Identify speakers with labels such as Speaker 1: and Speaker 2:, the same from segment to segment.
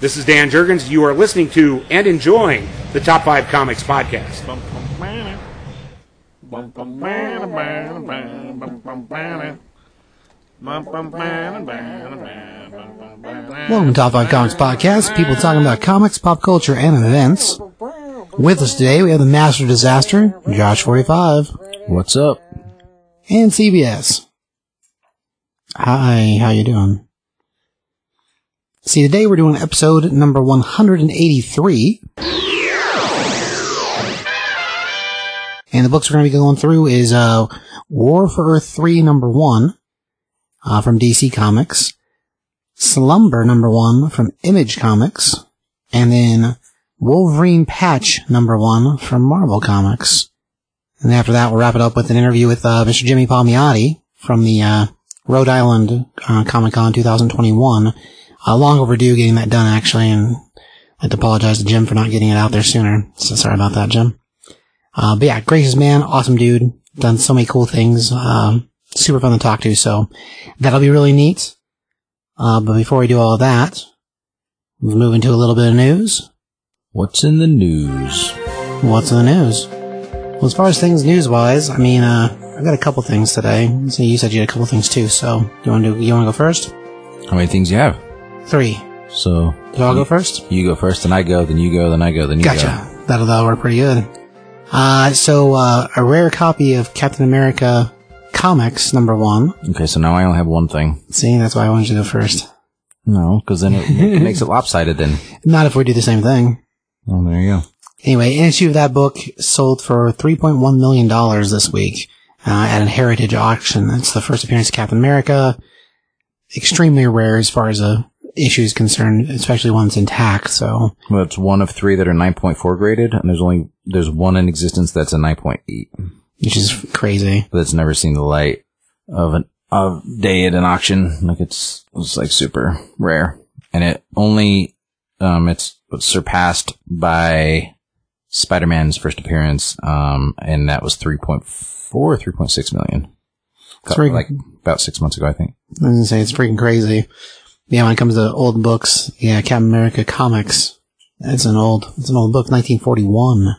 Speaker 1: This is Dan Jurgens. You are listening to and enjoying the Top 5 Comics Podcast.
Speaker 2: Welcome to Top 5 Comics Podcast. People talking about comics, pop culture, and events. With us today, we have the Master of Disaster, Josh45,
Speaker 3: What's up?
Speaker 2: and CBS. Hi, how you doing? See, today we're doing episode number 183. And the books we're going to be going through is uh, War for Earth 3, number 1, uh, from DC Comics. Slumber, number 1, from Image Comics. And then Wolverine Patch, number 1, from Marvel Comics. And after that, we'll wrap it up with an interview with uh, Mr. Jimmy Palmiotti from the uh, Rhode Island uh, Comic Con 2021. Uh, long overdue getting that done, actually, and I'd like to apologize to Jim for not getting it out there sooner. So sorry about that, Jim. Uh, but yeah, gracious man, awesome dude, done so many cool things, um, super fun to talk to, so that'll be really neat. Uh, but before we do all of that, we'll move into a little bit of news.
Speaker 3: What's in the news?
Speaker 2: What's in the news? Well, as far as things news-wise, I mean, uh, I've got a couple things today. So you said you had a couple things too, so you want to do you want to go first?
Speaker 3: How many things you have?
Speaker 2: Three.
Speaker 3: So
Speaker 2: Do I go first?
Speaker 3: You go first, then I go, then you go, then I go, then you go.
Speaker 2: Gotcha. That'll, that'll work pretty good. Uh, so, uh, a rare copy of Captain America comics, number one.
Speaker 3: Okay, so now I only have one thing.
Speaker 2: See, that's why I wanted you to go first.
Speaker 3: No, because then it, it makes it lopsided. Then.
Speaker 2: Not if we do the same thing.
Speaker 3: Oh, there you go.
Speaker 2: Anyway, an issue of that book sold for $3.1 million this week uh, at a heritage auction. It's the first appearance of Captain America. Extremely rare as far as a issue is concerned, especially ones that's intact. So,
Speaker 3: Well, it's one of three that are 9.4 graded, and there's only there's one in existence that's a 9.8,
Speaker 2: which is crazy.
Speaker 3: but it's never seen the light of an of day at an auction. Like it's it's like super rare, and it only um it's surpassed by Spider-Man's first appearance, um, and that was 3.4, 3.6 million.
Speaker 2: It's pretty-
Speaker 3: like about six months ago, I think.
Speaker 2: I was gonna say it's freaking crazy. Yeah, when it comes to old books, yeah, Captain America comics. It's an old, it's an old book, 1941.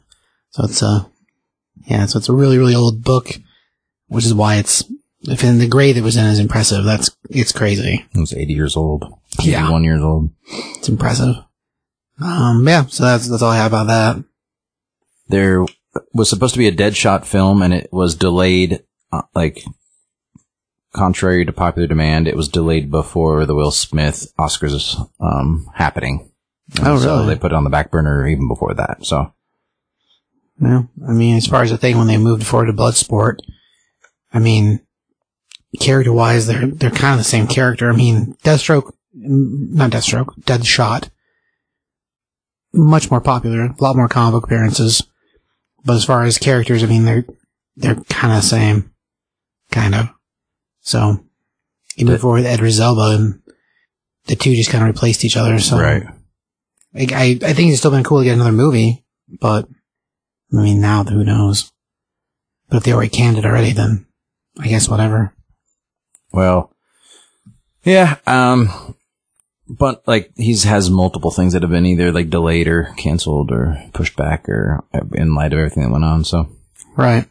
Speaker 2: So it's a, yeah, so it's a really, really old book, which is why it's, if in the grade it was in is impressive, that's, it's crazy.
Speaker 3: It was 80 years old.
Speaker 2: Yeah.
Speaker 3: One years old.
Speaker 2: It's impressive. Um, yeah, so that's, that's all I have about that.
Speaker 3: There was supposed to be a Deadshot film, and it was delayed, uh, like, contrary to popular demand, it was delayed before the Will Smith Oscars um, happening. And
Speaker 2: Oh,
Speaker 3: So
Speaker 2: really?
Speaker 3: they put it on the back burner even before that. So
Speaker 2: Yeah. I mean, as far as the thing when they moved forward to Bloodsport, I mean, character wise, they're, they're kind of the same character. I mean, Deathstroke, mm, not Deathstroke, Deadshot, much more popular, a lot more comic book appearances. But as far as characters, I mean, they're, they're kind of the same. Kind of. So, you move
Speaker 3: But-
Speaker 2: forward with Edward and the two just kind of replaced each other. So, I, I, I think it's still been cool to get another movie, but I mean, now who knows? But if they already canned it already, then I guess whatever.
Speaker 3: Well, yeah, um, but like he's has multiple things that have been either like delayed or canceled or pushed back or in light of everything that went on. So
Speaker 2: Right.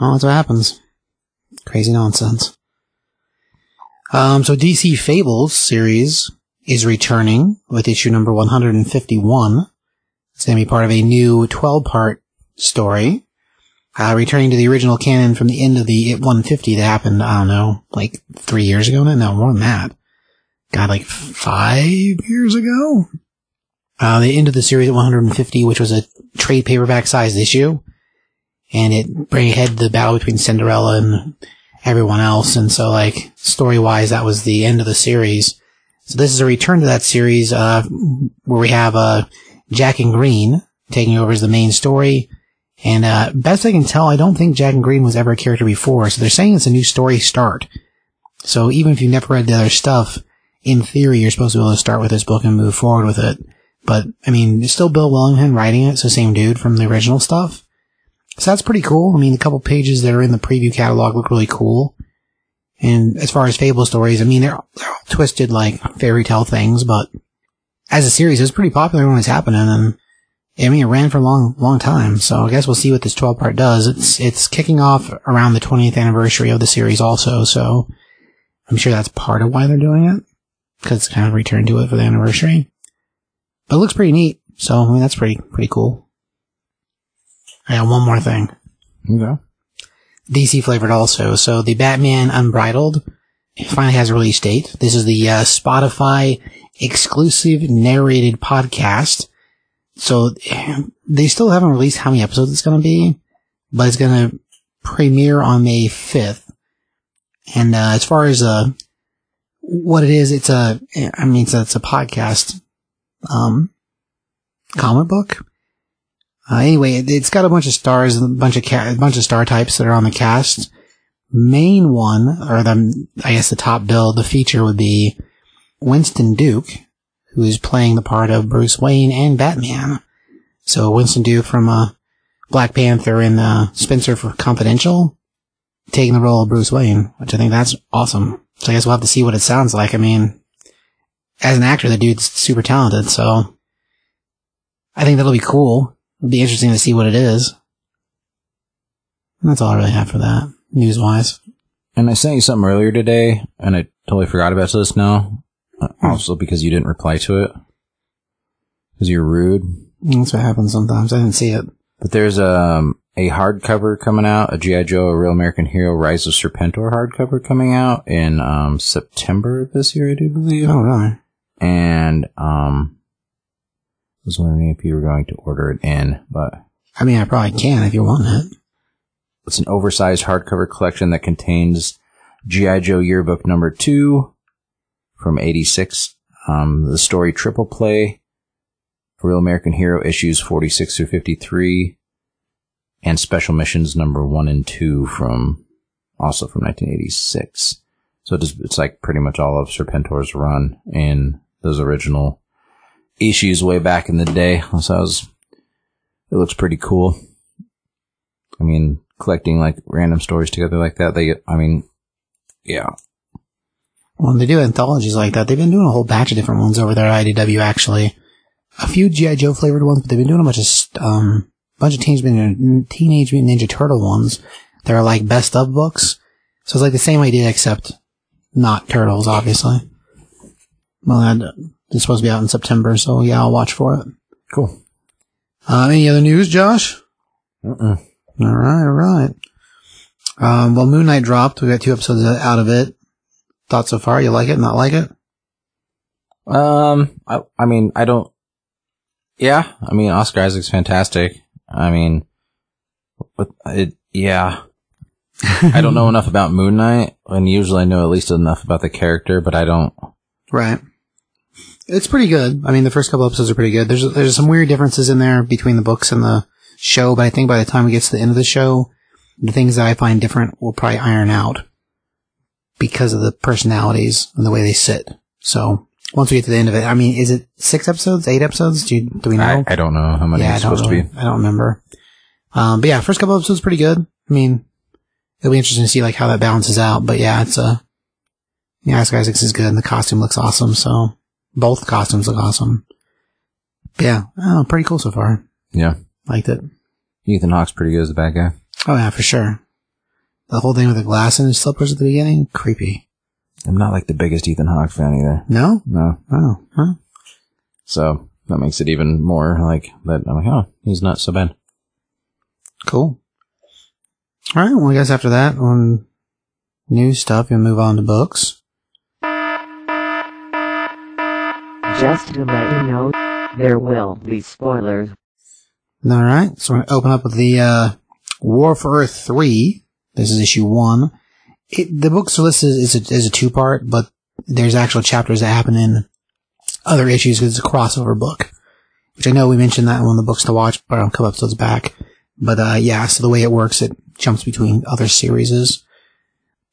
Speaker 2: Well, that's what happens. Crazy nonsense. Um, so DC Fables series is returning with issue number 151. It's going to be part of a new 12 part story. Uh, returning to the original canon from the end of the 150 that happened, I don't know, like three years ago now? No, more than that. God, like five years ago? Uh, the end of the series at 150, which was a trade paperback sized issue. And it ahead the battle between Cinderella and everyone else. And so like story wise, that was the end of the series. So this is a return to that series, uh, where we have, uh, Jack and Green taking over as the main story. And, uh, best I can tell, I don't think Jack and Green was ever a character before. So they're saying it's a new story start. So even if you've never read the other stuff, in theory, you're supposed to be able to start with this book and move forward with it. But, I mean, it's still Bill Willingham writing it, so same dude from the original stuff. So that's pretty cool. I mean, a couple pages that are in the preview catalog look really cool. And as far as fable stories, I mean, they're, they're all twisted like fairy tale things, but as a series, it was pretty popular when it was happening, and I mean, it ran for a long, long time. So I guess we'll see what this 12 part does. It's it's kicking off around the 20th anniversary of the series, also. So I'm sure that's part of why they're doing it because it's kind of return to it for the anniversary. But it looks pretty neat. So I mean, that's pretty pretty cool. I got one more thing.
Speaker 3: Okay.
Speaker 2: DC flavored also. So the Batman Unburied finally has a release date. This is the uh, Spotify exclusive narrated podcast. So they still haven't released how many episodes it's going to be, but it's going to premiere on May 5th. And uh, as far as uh, what it is, it's a, I mean, it's a, it's a podcast, um, comic book. Uh, anyway, it, has got a bunch of stars, a bunch of ca- a bunch of star types that are on the cast. Main one, or the, I guess the top bill, the feature would be Winston Duke, who is playing the part of Bruce Wayne and Batman. So Winston Duke from uh, Black Panther and uh, Spenser for Confidential, taking the role of Bruce Wayne, which I think that's awesome. So I guess we'll have to see what it sounds like. I mean, as an actor, the dude's super talented, so I think that'll be cool. It'll be interesting to see what it is. That's all I really have for that, news wise.
Speaker 3: And I sent you something earlier today, and I totally forgot about this now. Uh, Also because you didn't reply to it. Because you're rude.
Speaker 2: That's what happens sometimes. I didn't see it.
Speaker 3: But there's um, a hardcover coming out, a G.I. Joe, a Real American Hero, Rise of Serpentor hardcover coming out in um, September of this year, I do believe.
Speaker 2: Oh, really?
Speaker 3: And um, was wondering if you were going to order it in, but
Speaker 2: I mean, I probably can if you want it.
Speaker 3: It's an oversized hardcover collection that contains G.I. Joe Yearbook number two from 86, um, the story Triple Play, Real American Hero issues 46 through 53, and Special Missions number one and two from, also from 1986. So it's, it's like pretty much all of Serpentor's run in those original issues way back in the day. So I was, it looks pretty cool. I mean, collecting like random stories together like that, they, I mean, yeah.
Speaker 2: Well, they do anthologies like that. They've been doing a whole batch of different ones over there at IDW, actually. A few G.I. Joe flavored ones, but they've been doing a bunch of, um, bunch of Teenage Mutant, Teenage Mutant Ninja Turtle ones. They're like best of books. So it's like the same idea, except not turtles, obviously. Well, it's supposed to be out in September, so yeah, I'll watch for it.
Speaker 3: Cool.
Speaker 2: Uh, any other news, Josh?
Speaker 3: Mm-mm.
Speaker 2: All right, all right. Um, well, Moon Knight dropped. We got two episodes out of it. Thoughts so far? You like it? Not like it?
Speaker 3: Um, I, I mean, I don't. Yeah, I mean, Oscar Isaac's fantastic. I mean, it, yeah. I don't know enough about Moon Knight, and usually I know at least enough about the character, but I don't.
Speaker 2: Right. It's pretty good. I mean, the first couple episodes are pretty good. There's there's some weird differences in there between the books and the show, but I think by the time we get to the end of the show, the things that I find different will probably iron out because of the personalities and the way they sit. So once we get to the end of it, I mean, is it six episodes, eight episodes? Do you, do we know?
Speaker 3: I, I don't know how many
Speaker 2: yeah,
Speaker 3: it's supposed
Speaker 2: know.
Speaker 3: to be.
Speaker 2: I don't remember. Um, but yeah, first couple episodes pretty good. I mean, it'll be interesting to see like how that balances out. But yeah, it's uh, yeah, Isaacs is good and the costume looks awesome. So both costumes look awesome. Yeah, oh, pretty cool so far.
Speaker 3: Yeah.
Speaker 2: Liked it.
Speaker 3: Ethan Hawke's pretty good as the bad guy.
Speaker 2: Oh yeah, for sure. The whole thing with the glass and his slippers at the beginning, creepy.
Speaker 3: I'm not like the biggest Ethan Hawke fan either.
Speaker 2: No?
Speaker 3: No.
Speaker 2: Oh, huh?
Speaker 3: So that makes it even more like that. I'm like, oh, he's not so bad.
Speaker 2: Cool. All right. Well, I guess after that, on new stuff, we'll move on to books.
Speaker 4: Just to let you know, there will be spoilers.
Speaker 2: All right. So we're going to open up with the uh, War for Earth 3. This is issue 1. It, the book's listed is a, is a two-part, but there's actual chapters that happen in other issues because it's a crossover book. Which I know we mentioned that in one of the books to watch but a couple episodes back. But uh, yeah, so the way it works, it jumps between other series.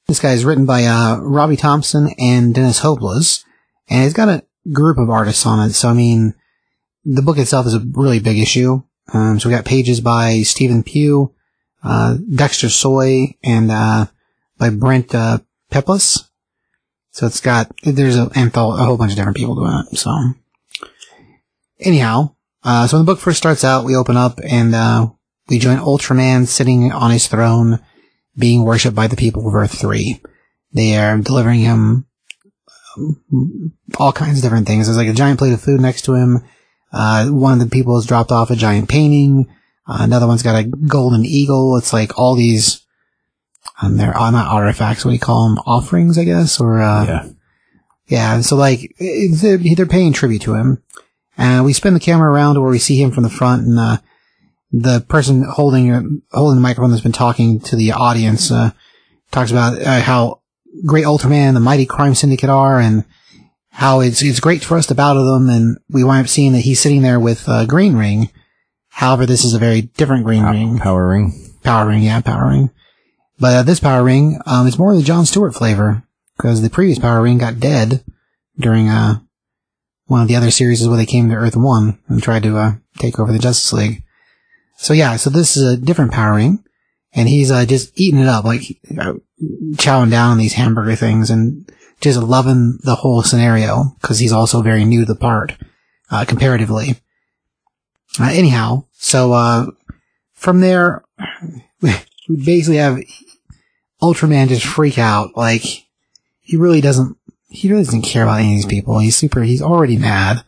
Speaker 2: This guy is written by uh, Robbie Thompson and Dennis Hopeless, and he's got a group of artists on it. So I mean, the book itself is a really big issue. Um, so we got pages by Stephen Pugh, uh, Dexter Soy, and uh, by Brent uh, Peeples. So it's got there's a, anthol- a whole bunch of different people doing it. So anyhow, uh, so when the book first starts out, we open up and, uh, we join Ultraman sitting on his throne, being worshipped by the people of Earth 3. They are delivering him all kinds of different things. There's like a giant plate of food next to him. Uh, one of the people has dropped off a giant painting. Uh, another one's got a golden eagle. It's like all these, um, they're uh, not artifacts. What do you call them? Offerings, I guess, or, uh,
Speaker 3: Yeah.
Speaker 2: yeah, so like they're, they're paying tribute to him. And we spin the camera around where we see him from the front, and uh, the person holding holding the microphone that's been talking to the audience uh, talks about uh, how great Ultraman and the mighty crime syndicate are, and how it's it's great for us to to them. And we wind up seeing that he's sitting there with uh, Green Ring. However, this is a very different Green Ring.
Speaker 3: Power ring.
Speaker 2: Power ring, yeah, power ring. But uh, this power ring, um, is more the John Stewart flavor because the previous power ring got dead during uh one of the other series where they came to Earth One and tried to uh take over the Justice League. So yeah, so this is a different power ring, and he's uh just eating it up, like uh, chowing down these hamburger things and just loving the whole scenario because he's also very new to the part uh, comparatively. Uh, anyhow, so uh from there we basically have Ultraman just freak out. Like, he really doesn't, he really doesn't care about any of these people. He's super, he's already mad.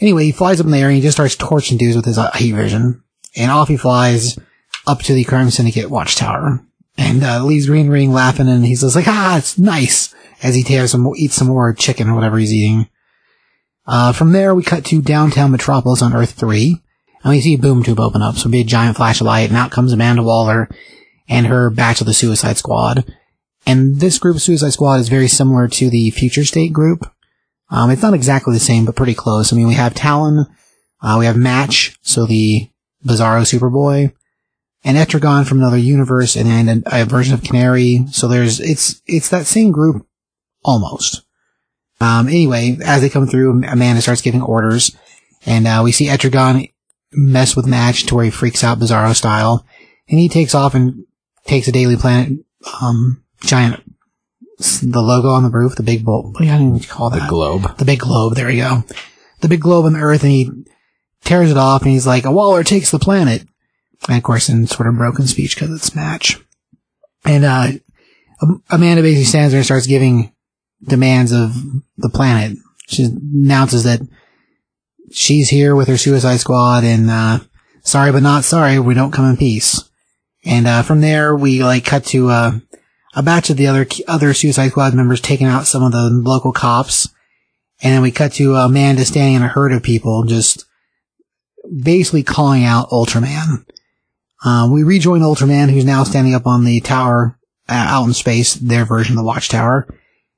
Speaker 2: Anyway, he flies up in the air and he just starts torching dudes with his uh, heat vision. And off he flies up to the Crime Syndicate watchtower. And, uh, leaves Green Ring laughing and he's just like, ah, it's nice. As he tears some, eats some more chicken or whatever he's eating. Uh, from there, we cut to downtown Metropolis on Earth 3. And we see a boom tube open up. So be a giant flash of light and out comes Amanda Waller and her batch of the Suicide Squad. And this group of Suicide Squad is very similar to the Future State group. Um, it's not exactly the same, but pretty close. I mean, we have Talon, uh, we have Match, so the Bizarro Superboy, and Etrigan from another universe, and then a, a version of Canary. So there's, it's, it's that same group, almost. Um, anyway, as they come through, Amanda starts giving orders, and, uh, we see Etrigan mess with Match to where he freaks out Bizarro style, and he takes off and takes a Daily Planet, um, giant, the logo on the roof, the big bolt, what do you even call that?
Speaker 3: The globe.
Speaker 2: The big globe, there you go. The big globe on the earth, and he tears it off, and he's like, a Waller takes the planet. And of course, in sort of broken speech because it's Match. And, uh, Amanda basically stands there and starts giving demands of the planet. She announces that she's here with her Suicide Squad, and, uh, sorry but not sorry, we don't come in peace. And, uh, from there, we, like, cut to, uh, a batch of the other, other Suicide Squad members taking out some of the local cops. And then we cut to Amanda standing in a herd of people, just basically calling out Ultraman. Um, we rejoin Ultraman, who's now standing up on the tower uh, out in space, their version of the Watchtower.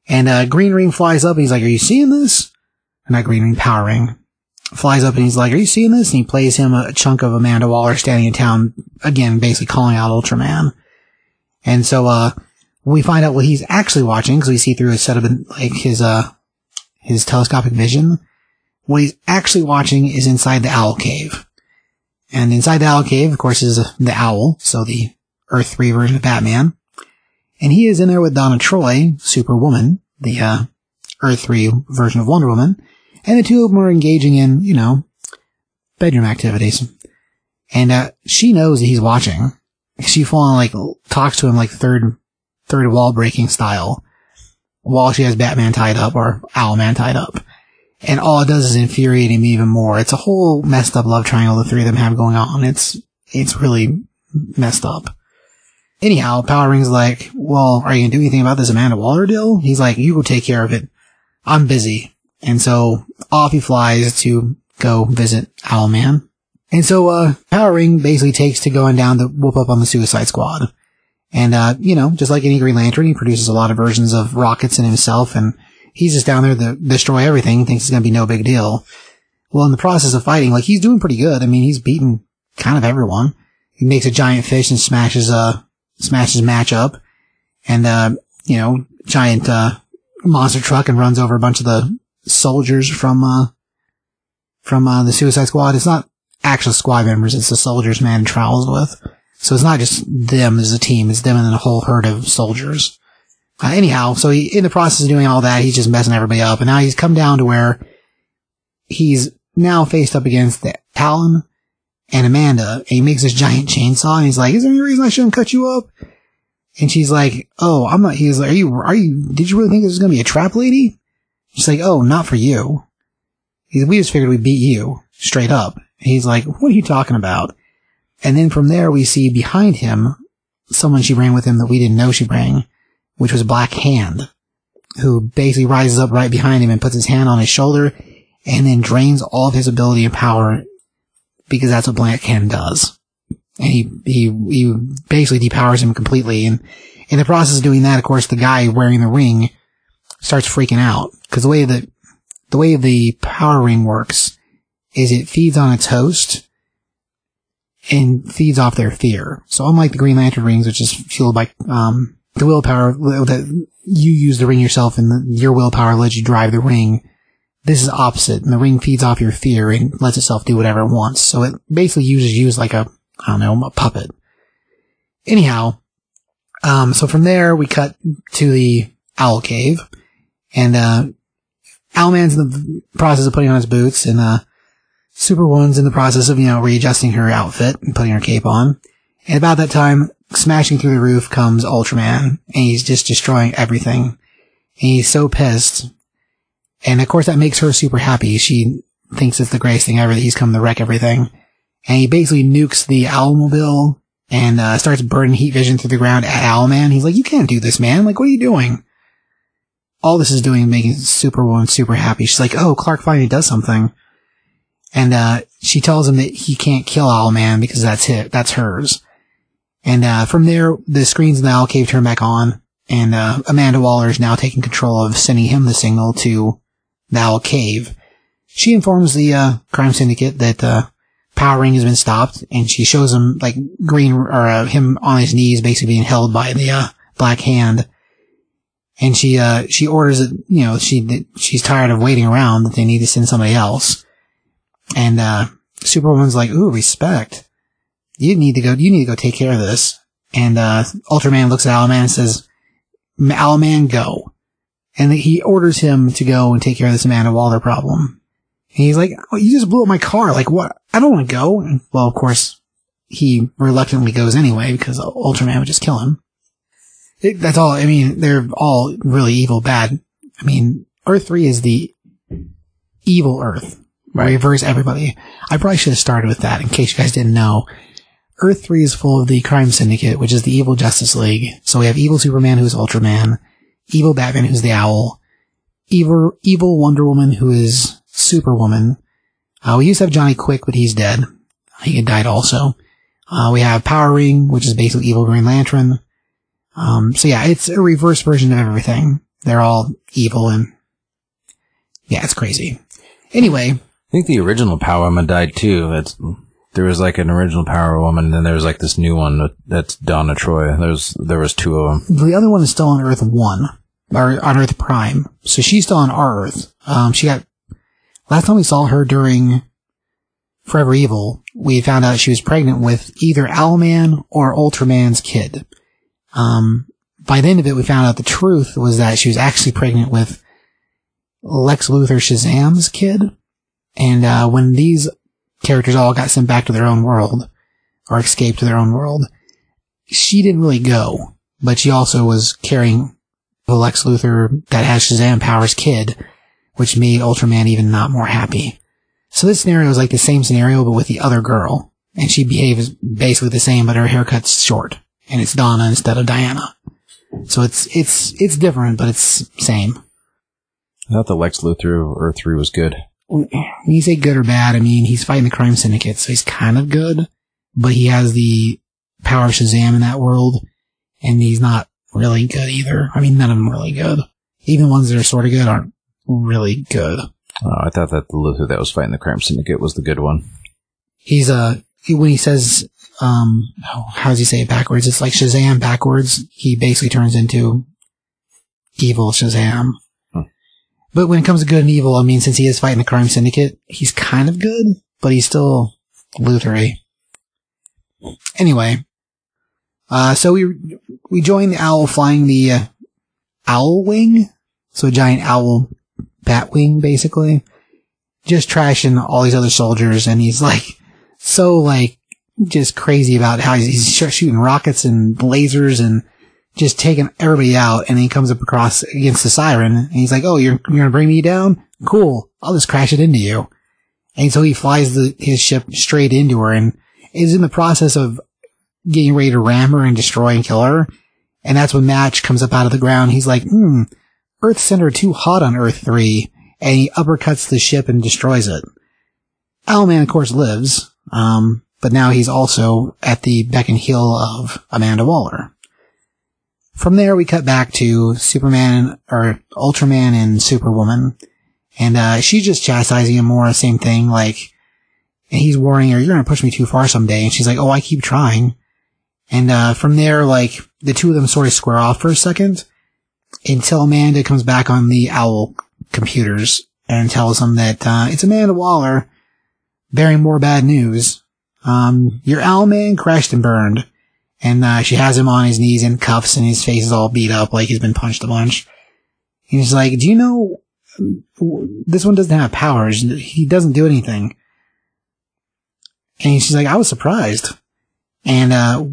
Speaker 2: And uh, Green Ring flies up and he's like, "Are you seeing this?" Or not Green Ring, Power Ring flies up and he's like, "Are you seeing this?" And he plays him a chunk of Amanda Waller standing in town again, basically calling out Ultraman. And so uh, we find out what he's actually watching because we see through a set of like his uh his telescopic vision. What he's actually watching is inside the Owl Cave. And inside the Owl Cave, of course, is the Owl, so the Earth 3 version of Batman. And he is in there with Donna Troy, Superwoman, the uh, Earth 3 version of Wonder Woman. And the two of them are engaging in, you know, bedroom activities. And uh, she knows that he's watching. She full like, talks to him like third, third wall breaking style while she has Batman tied up or Owlman tied up. And all it does is infuriate him even more. It's a whole messed up love triangle the three of them have going on. It's, it's really messed up. Anyhow, Power Ring's like, well, are you gonna do anything about this Amanda Waller deal? He's like, you go take care of it. I'm busy. And so off he flies to go visit Owlman. And so, uh, Power Ring basically takes to going down to whoop up on the Suicide Squad. And, uh, you know, just like any Green Lantern, he produces a lot of versions of rockets in himself, and he's just down there to destroy everything, thinks it's gonna be no big deal. Well, in the process of fighting, like, he's doing pretty good. I mean, he's beaten kind of everyone. He makes a giant fish and smashes, uh, smashes match up. And, uh, you know, giant, uh, monster truck and runs over a bunch of the soldiers from, uh, from, uh, the Suicide Squad. It's not actual squad members, it's the soldiers man travels with. So it's not just them as a team, it's them and then a whole herd of soldiers. Uh, anyhow, so he, in the process of doing all that, he's just messing everybody up. And now he's come down to where he's now faced up against Talon and Amanda, and he makes this giant chainsaw, and he's like, "Is there any reason I shouldn't cut you up?" And she's like, "Oh, I'm not." He's like, "Are you? Are you? Did you really think this was gonna be a trap, lady?" She's like, "Oh, not for you." He's, we just figured we'd beat you straight up. And he's like, "What are you talking about?" And then from there, we see behind him someone she ran with him that we didn't know she ran, which was Black Hand, who basically rises up right behind him and puts his hand on his shoulder, and then drains all of his ability and power because that's what Black Hand does. And he, he, he basically depowers him completely. And in the process of doing that, of course, the guy wearing the ring starts freaking out. Cause the way that, the way the power ring works is it feeds on its host and feeds off their fear. So unlike the Green Lantern rings, which is fueled by, um, the willpower that you use the ring yourself and your willpower lets you drive the ring, this is opposite, and the ring feeds off your fear and lets itself do whatever it wants. So it basically uses you as like a, I don't know, a puppet. Anyhow, um, so from there we cut to the owl cave, and uh, Owlman's in the process of putting on his boots, and uh, Superwoman's in the process of you know readjusting her outfit and putting her cape on. And about that time, smashing through the roof comes Ultraman, and he's just destroying everything. And he's so pissed and of course that makes her super happy. She thinks it's the greatest thing ever that he's come to wreck everything. And he basically nukes the Owlmobile and uh, starts burning heat vision through the ground at Owlman. He's like, you can't do this, man. Like, what are you doing? All this is doing making Superwoman super happy. She's like, oh, Clark finally does something. And uh, she tells him that he can't kill Owlman because that's it. That's hers. And uh, from there, the screens in the Owl Cave turn back on, and uh, Amanda Waller is now taking control of sending him the signal to the Owl Cave. She informs the uh, crime syndicate that uh, Power Ring has been stopped, and she shows him like green or uh, him on his knees, basically being held by the uh, Black Hand. And she uh, she orders it. You know, she she's tired of waiting around. That they need to send somebody else. And uh, Superwoman's like, "Ooh, respect. You need to go. You need to go take care of this." And uh, Ultraman looks at Owlman and says, "Owlman, go." and he orders him to go and take care of this Amanda Waller problem. And he's like, oh, you just blew up my car. Like, what? I don't want to go. And, well, of course, he reluctantly goes anyway because Ultraman would just kill him. It, that's all. I mean, they're all really evil, bad. I mean, Earth 3 is the evil Earth. Right. Reverse everybody. I probably should have started with that in case you guys didn't know. Earth 3 is full of the crime syndicate, which is the evil Justice League. So we have evil Superman, who's Ultraman evil Batman, who's the Owl, evil, evil Wonder Woman, who is Superwoman. Uh, we used to have Johnny Quick, but he's dead. He had died also. Uh, we have Power Ring, which is basically evil Green Lantern. Um, so yeah, it's a reverse version of everything. They're all evil and yeah, it's crazy. Anyway.
Speaker 3: I think the original Power Man died too. That's, there was like an original Power Woman, and then there was like this new one that's Donna Troy. There's there was two of them.
Speaker 2: The other one is still on Earth One, or on Earth Prime. So she's still on our Earth. Um, she got last time we saw her during Forever Evil, we found out she was pregnant with either Owlman or Ultraman's kid. Um, by the end of it, we found out the truth was that she was actually pregnant with Lex Luthor Shazam's kid. And uh, when these characters all got sent back to their own world or escaped to their own world. She didn't really go, but she also was carrying the Lex Luthor that has Shazam powers kid, which made Ultraman even not more happy. So this scenario is like the same scenario, but with the other girl. And she behaves basically the same, but her haircut's short. And it's Donna instead of Diana. So it's, it's, it's different, but it's same.
Speaker 3: I thought the Lex Luthor Earth 3 was good
Speaker 2: when you say good or bad, I mean, he's fighting the crime syndicate, so he's kind of good, but he has the power of Shazam in that world, and he's not really good either. I mean, none of them really good. Even ones that are sort of good aren't really good.
Speaker 3: Oh, I thought that the Luthor that was fighting the crime syndicate was the good one.
Speaker 2: He's, uh, when he says, um, how does he say it backwards? It's like Shazam backwards. He basically turns into evil Shazam. But when it comes to good and evil, I mean, since he is fighting the crime syndicate, he's kind of good, but he's still Luthery. Anyway, uh, so we we join the owl flying the uh, owl wing, so a giant owl bat wing, basically. just trashing all these other soldiers, and he's like so like just crazy about how he's, he's shooting rockets and lasers and just taking everybody out. And he comes up across against the siren, and he's like, "Oh, you're you're gonna bring me down? Cool, I'll just crash it into you." And so he flies the, his ship straight into her, and is in the process of getting ready to ram her and destroy and kill her. And that's when Match comes up out of the ground. He's like, "Hmm, Earth Center too hot on Earth 3. And he uppercuts the ship and destroys it. Owlman, of course, lives. Um, but now he's also at the beck and heel of Amanda Waller. From there, we cut back to Superman, or Ultraman and Superwoman. And, uh, she's just chastising him more, same thing, like, and he's warning her, you're gonna push me too far someday. And she's like, oh, I keep trying. And, uh, from there, like, the two of them sort of square off for a second until Amanda comes back on the Owl computers and tells them that, uh, it's Amanda Waller bearing more bad news. Um, your Owlman crashed and burned. And, uh, she has him on his knees in cuffs and his face is all beat up like he's been punched a bunch. And he's like, do you know, this one doesn't have powers. He doesn't do anything. And she's like, I was surprised. And, uh,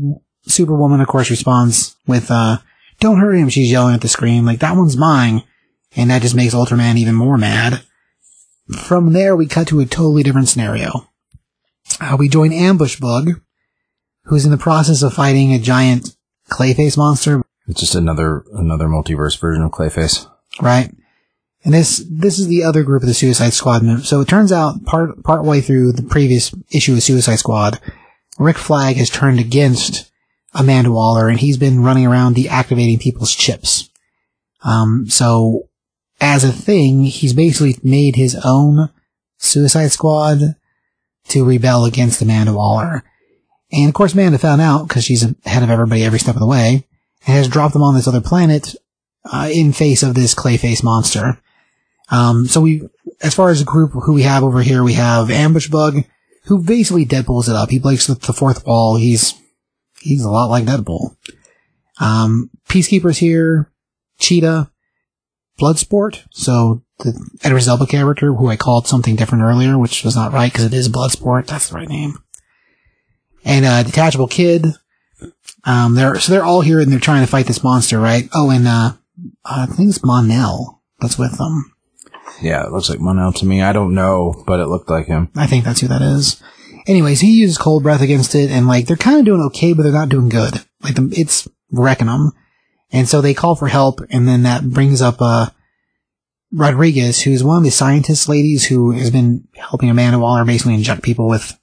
Speaker 2: Superwoman, of course, responds with, uh, don't hurt him. She's yelling at the screen, like, that one's mine. And that just makes Ultraman even more mad. From there, we cut to a totally different scenario. Uh, we join Ambush Bug, who's in the process of fighting a giant Clayface monster,
Speaker 3: It's just another another multiverse version of Clayface.
Speaker 2: right? And this this is the other group of the Suicide Squad. So it turns out part part way through the previous issue of Suicide Squad, Rick Flag has turned against Amanda Waller, and he's been running around deactivating people's chips. Um, so as a thing, he's basically made his own Suicide Squad to rebel against Amanda Waller. And of course, Amanda found out because she's ahead of everybody every step of the way, and has dropped them on this other planet uh, in face of this Clayface monster. Um, so we, as far as the group who we have over here, we have Ambush Bug, who basically Deadpool's it up. He breaks the, the fourth wall. He's he's a lot like Deadpool. Um, Peacekeeper's here, Cheetah, Bloodsport. So the Idris Elba character, who I called something different earlier, which was not right because it is Bloodsport. That's the right name. And uh, Detachable Kid. Um, they're so they're all here and they're trying to fight this monster, right? Oh, and uh, I think it's Mon-El that's with them.
Speaker 3: Yeah, it looks like Mon-El to me. I don't know, but it looked like him.
Speaker 2: I think that's who that is. Anyways, he uses cold breath against it, and like they're kind of doing okay, but they're not doing good. Like the, it's wrecking them, and so they call for help, and then that brings up uh Rodriguez, who's one of the scientist ladies who has been helping Amanda Waller basically inject people with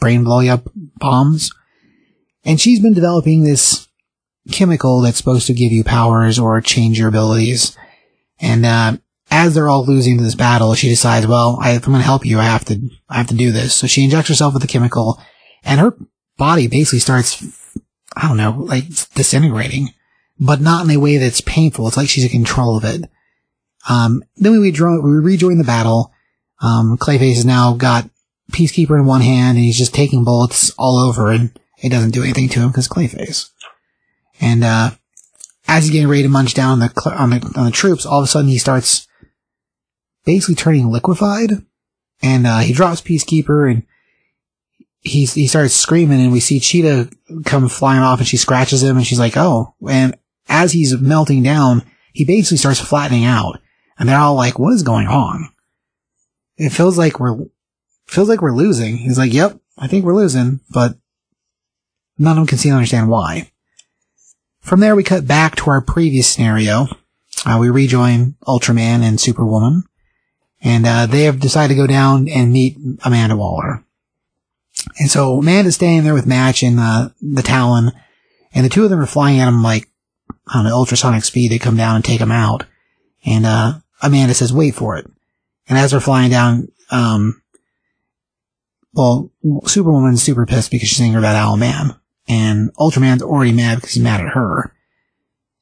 Speaker 2: brain blowing up bombs, and she's been developing this chemical that's supposed to give you powers or change your abilities, and uh as they're all losing this battle, she decides, well, I, if I'm going to help you, I have to, I have to do this. So she injects herself with the chemical and her body basically starts, I don't know, like disintegrating, but not in a way that's painful. It's like she's in control of it. Um, then we, rejoin, we rejoin the battle. Um, Clayface has now got Peacekeeper in one hand and he's just taking bullets all over and it doesn't do anything to him because Clayface. And, uh, as he's getting ready to munch down on the, on the, on the troops, all of a sudden he starts basically turning liquefied, and uh, he drops Peacekeeper, and he he starts screaming, and we see Cheetah come flying off, and she scratches him, and she's like, "Oh!" And as he's melting down, he basically starts flattening out, and they're all like, "What is going on?" It feels like we're feels like we're losing. He's like, "Yep, I think we're losing," but none of them can seem to understand why. From there, we cut back to our previous scenario. Uh, we rejoin Ultraman and Superwoman and uh, they have decided to go down and meet Amanda Waller. And so Amanda's staying there with Match and uh, the Talon, and the two of them are flying at him like on don't ultrasonic speed. They come down and take him out, and uh, Amanda says, "Wait for it." And as they're flying down, um, well, Superwoman's super pissed because she's angry about Owlman, and Ultraman's already mad because he's mad at her.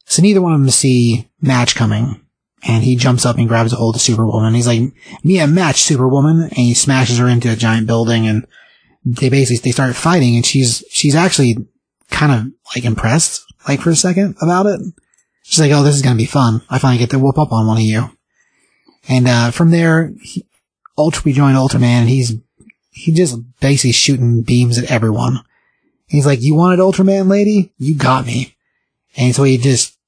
Speaker 2: So neither one of them see Match coming, and he jumps up and grabs a hold of Superwoman. He's like, "Me a match, Superwoman!" And he smashes her into a giant building, and they basically they start fighting. And she's she's actually kind of like impressed, like for a second about it. She's like, "Oh, this is gonna be fun. I finally get to whoop up on one of you." And uh, from there, he, Ultra rejoined Ultraman and he's, he just basically shooting beams at everyone. He's like, you wanted Ultraman lady? You got me. And so he just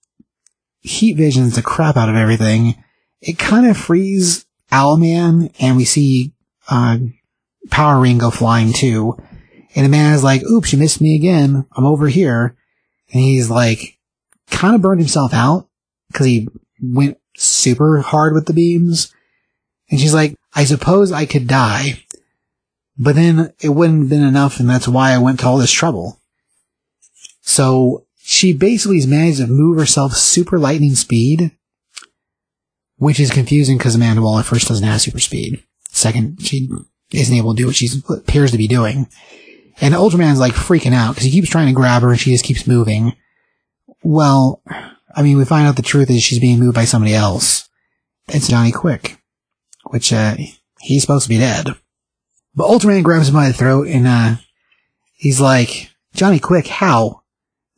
Speaker 2: heat visions the crap out of everything. It kind of frees Owlman and we see, uh, Power Ring go flying too. And the man is like, oops, you missed me again. I'm over here. And he's like, kind of burned himself out because he went super hard with the beams. And she's like, I suppose I could die, but then it wouldn't have been enough. And that's why I went to all this trouble. So she basically has managed to move herself super lightning speed, which is confusing because Amanda Waller first doesn't have super speed. Second, she isn't able to do what she appears to be doing. And Ultraman's like freaking out because he keeps trying to grab her and she just keeps moving. Well, I mean, we find out the truth is she's being moved by somebody else. It's Johnny Quick, which, uh, he's supposed to be dead. But Ultraman grabs him by the throat and, uh, he's like, Johnny Quick, how?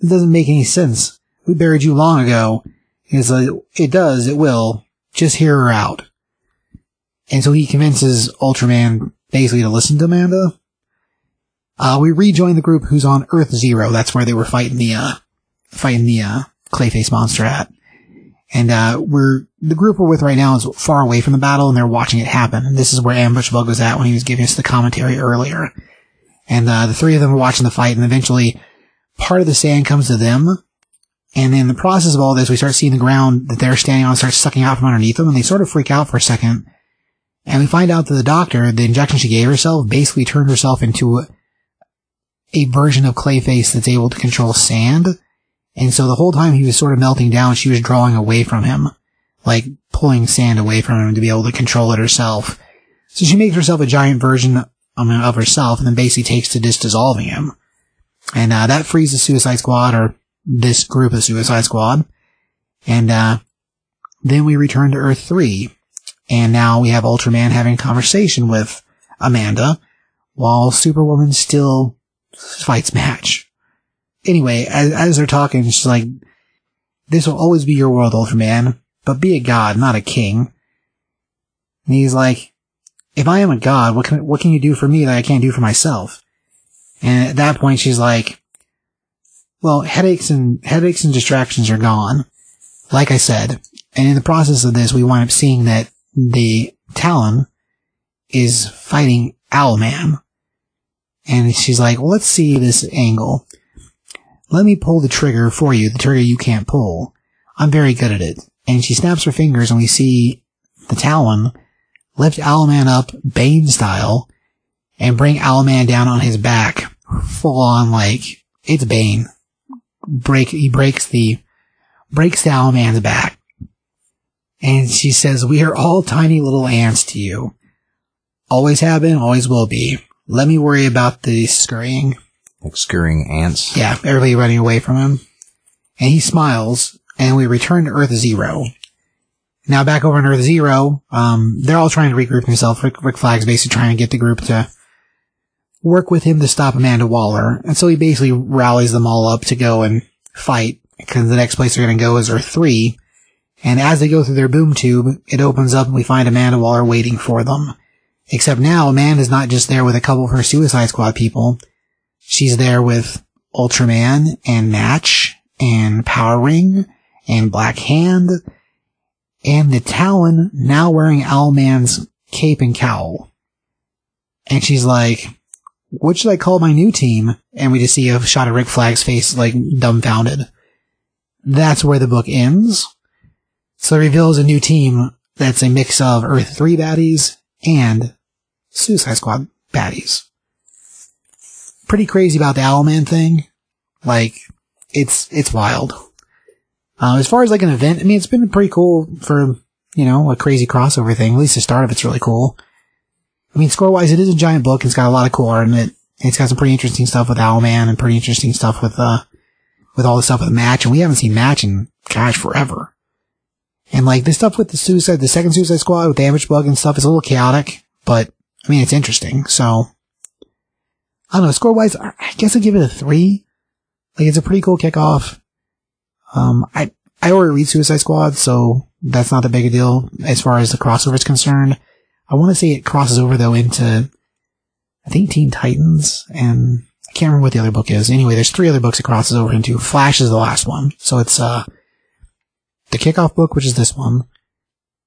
Speaker 2: It doesn't make any sense. We buried you long ago. He's like, it does, it will. Just hear her out. And so he convinces Ultraman basically to listen to Amanda. Uh, we rejoin the group who's on Earth Zero. That's where they were fighting the, uh, fighting the, uh, Clayface monster at. And, uh, we're, the group we're with right now is far away from the battle and they're watching it happen. And this is where Ambush Bug was at when he was giving us the commentary earlier. And, uh, the three of them are watching the fight and eventually part of the sand comes to them. And in the process of all this, we start seeing the ground that they're standing on start sucking out from underneath them and they sort of freak out for a second. And we find out that the doctor, the injection she gave herself, basically turned herself into a version of Clayface that's able to control sand. And so the whole time he was sort of melting down, she was drawing away from him, like pulling sand away from him to be able to control it herself. So she makes herself a giant version of herself and then basically takes to just dissolving him. And, uh, that frees the Suicide Squad or this group of Suicide Squad. And, uh, then we return to Earth 3. And now we have Ultraman having a conversation with Amanda while Superwoman still fights match. Anyway, as, as they're talking, she's like, this will always be your world, Ultraman, but be a god, not a king. And he's like, if I am a god, what can, what can you do for me that I can't do for myself? And at that point, she's like, well, headaches and, headaches and distractions are gone. Like I said, and in the process of this, we wind up seeing that the Talon is fighting Owlman. And she's like, well, let's see this angle. Let me pull the trigger for you, the trigger you can't pull. I'm very good at it. And she snaps her fingers and we see the Talon lift Owlman up Bane style and bring Owlman down on his back full on like, it's Bane. Break, he breaks the, breaks the Owlman's back. And she says, we are all tiny little ants to you. Always have been, always will be. Let me worry about the scurrying.
Speaker 3: Like scurrying ants.
Speaker 2: Yeah, everybody running away from him. And he smiles, and we return to Earth Zero. Now back over on Earth Zero, um, they're all trying to regroup themselves. Rick, Rick Flag's basically trying to get the group to work with him to stop Amanda Waller. And so he basically rallies them all up to go and fight, because the next place they're going to go is Earth 3. And as they go through their boom tube, it opens up and we find Amanda Waller waiting for them. Except now Amanda's not just there with a couple of her Suicide Squad people. She's there with Ultraman and Match and Power Ring and Black Hand and the Talon now wearing Owlman's cape and cowl. And she's like, what should I call my new team? And we just see a shot of Rick Flag's face like dumbfounded. That's where the book ends. So it reveals a new team that's a mix of Earth 3 baddies and Suicide Squad baddies. Pretty crazy about the Owlman thing. Like, it's, it's wild. Uh, as far as like an event, I mean, it's been pretty cool for, you know, a crazy crossover thing. At least the start of it's really cool. I mean, score wise, it is a giant book. It's got a lot of cool art in it. It's got some pretty interesting stuff with Owlman and pretty interesting stuff with, uh, with all the stuff with Match. And we haven't seen Match in, gosh, forever. And like this stuff with the suicide, the second Suicide Squad with Damage Bug and stuff is a little chaotic, but I mean, it's interesting. So I don't know. Score wise, I guess I'd give it a three. Like it's a pretty cool kickoff. Um, I, I already read Suicide Squad, so that's not that big a deal as far as the crossover is concerned. I want to say it crosses over though into, I think Teen Titans and I can't remember what the other book is. Anyway, there's three other books it crosses over into. Flash is the last one. So it's, uh, the kickoff book, which is this one,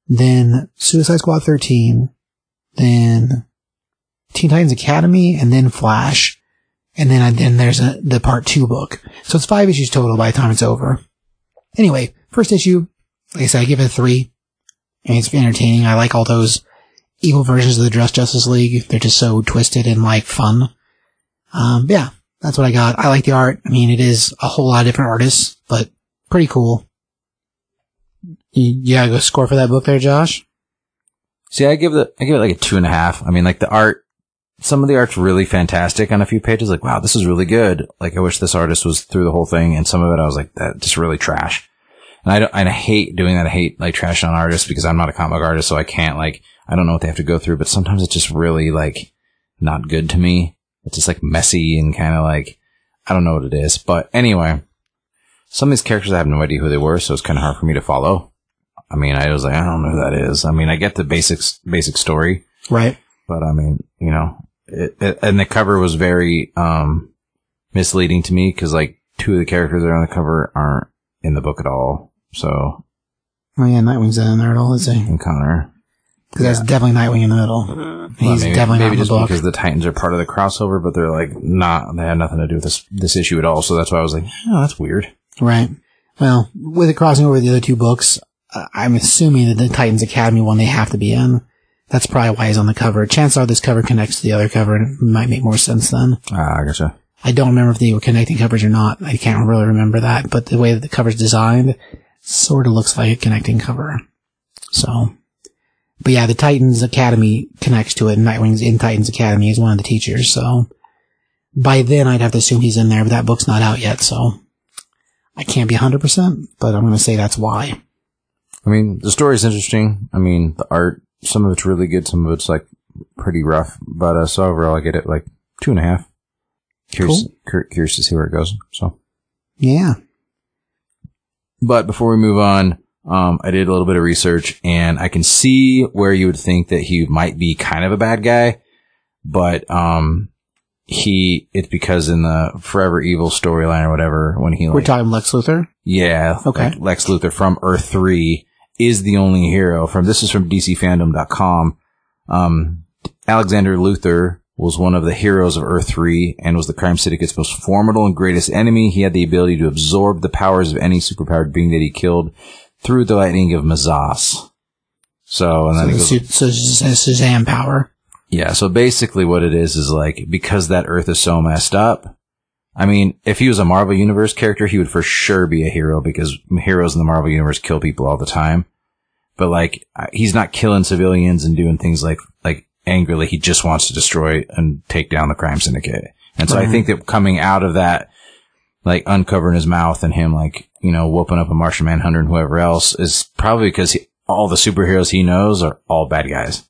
Speaker 2: then Suicide Squad 13, then Teen Titans Academy, and then Flash. And then, then there's a, the part two book. So it's five issues total by the time it's over. Anyway, first issue, like I said, I give it a three. And it's entertaining. I like all those evil versions of the Justice League. They're just so twisted and like fun. Um, yeah, that's what I got. I like the art. I mean, it is a whole lot of different artists, but pretty cool. You, you gotta go score for that book there, Josh?
Speaker 3: See, I give it, I give it like a two and a half. I mean, like the art, some of the art's really fantastic on a few pages. Like, wow, this is really good. Like, I wish this artist was through the whole thing. And some of it, I was like, that just really trash. And I don't, and I hate doing that. I hate like trashing on artists because I'm not a comic artist, so I can't like, I don't know what they have to go through, but sometimes it's just really like not good to me. It's just like messy and kind of like, I don't know what it is. But anyway, some of these characters, I have no idea who they were, so it's kind of hard for me to follow. I mean, I was like, I don't know who that is. I mean, I get the basics, basic story,
Speaker 2: Right.
Speaker 3: but I mean, you know, it, it, and the cover was very, um, misleading to me because like two of the characters that are on the cover aren't in the book at all. So,
Speaker 2: Oh yeah, Nightwing's not in there at all, is he?
Speaker 3: and Connor,
Speaker 2: Because that's definitely Nightwing in the middle. He's
Speaker 3: Well, maybe,
Speaker 2: definitely not
Speaker 3: maybe
Speaker 2: in the
Speaker 3: just
Speaker 2: book.
Speaker 3: because the Titans are part of the crossover, but they're like not. They had nothing to do with this this issue at all. So that's why I was like, oh, that's weird.
Speaker 2: Right. Well, with it crossing over the other two books, uh, I'm assuming that the Titans Academy one they have to be in. That's probably why he's on the cover. Chances are this cover connects to the other cover and it might make more sense then.
Speaker 3: Ah, I gotcha.
Speaker 2: I don't remember if they were connecting covers or not. I can't really remember that, but the way that the cover's designed sort of looks like a connecting cover. So, but yeah, the Titans Academy connects to it and Nightwing's in Titans Academy is one of the teachers. So by then I'd have to assume he's in there, but that book's not out yet. So I can't be 100%, but I'm going to say that's why.
Speaker 3: I mean, the story is interesting. I mean, the art, some of it's really good, some of it's like pretty rough. But uh, so overall, I get it like two and a half. Curious, cur- curious to see where it goes. So,
Speaker 2: Yeah.
Speaker 3: but before we move on, um, I did a little bit of research, and I can see where you would think that he might be kind of a bad guy, but um, he it's because in the Forever Evil storyline or whatever, when he
Speaker 2: We're talking Lex Luthor.
Speaker 3: Yeah.
Speaker 2: Okay.
Speaker 3: like Lex Luthor from Earth 3 is the only hero from, this is from DCFandom.com. Um, Alexander Luthor was one of the heroes of Earth 3 and was the crime syndicate's most formidable and greatest enemy. He had the ability to absorb the powers of any superpowered being that he killed through the lightning of Mazahs. So, and then
Speaker 2: So, the
Speaker 3: goes,
Speaker 2: so, Shazam power.
Speaker 3: yeah, so basically what it is is like, because that Earth is so messed up, I mean, if he was a Marvel Universe character, he would for sure be a hero because heroes in the Marvel Universe kill people all the time. But like, he's not killing civilians and doing things like, like angrily. He just wants to destroy and take down the crime syndicate. And so I think that coming out of that, like uncovering his mouth and him like, you know, whooping up a Martian Manhunter and whoever else is probably because he, all the superheroes he knows are all bad guys.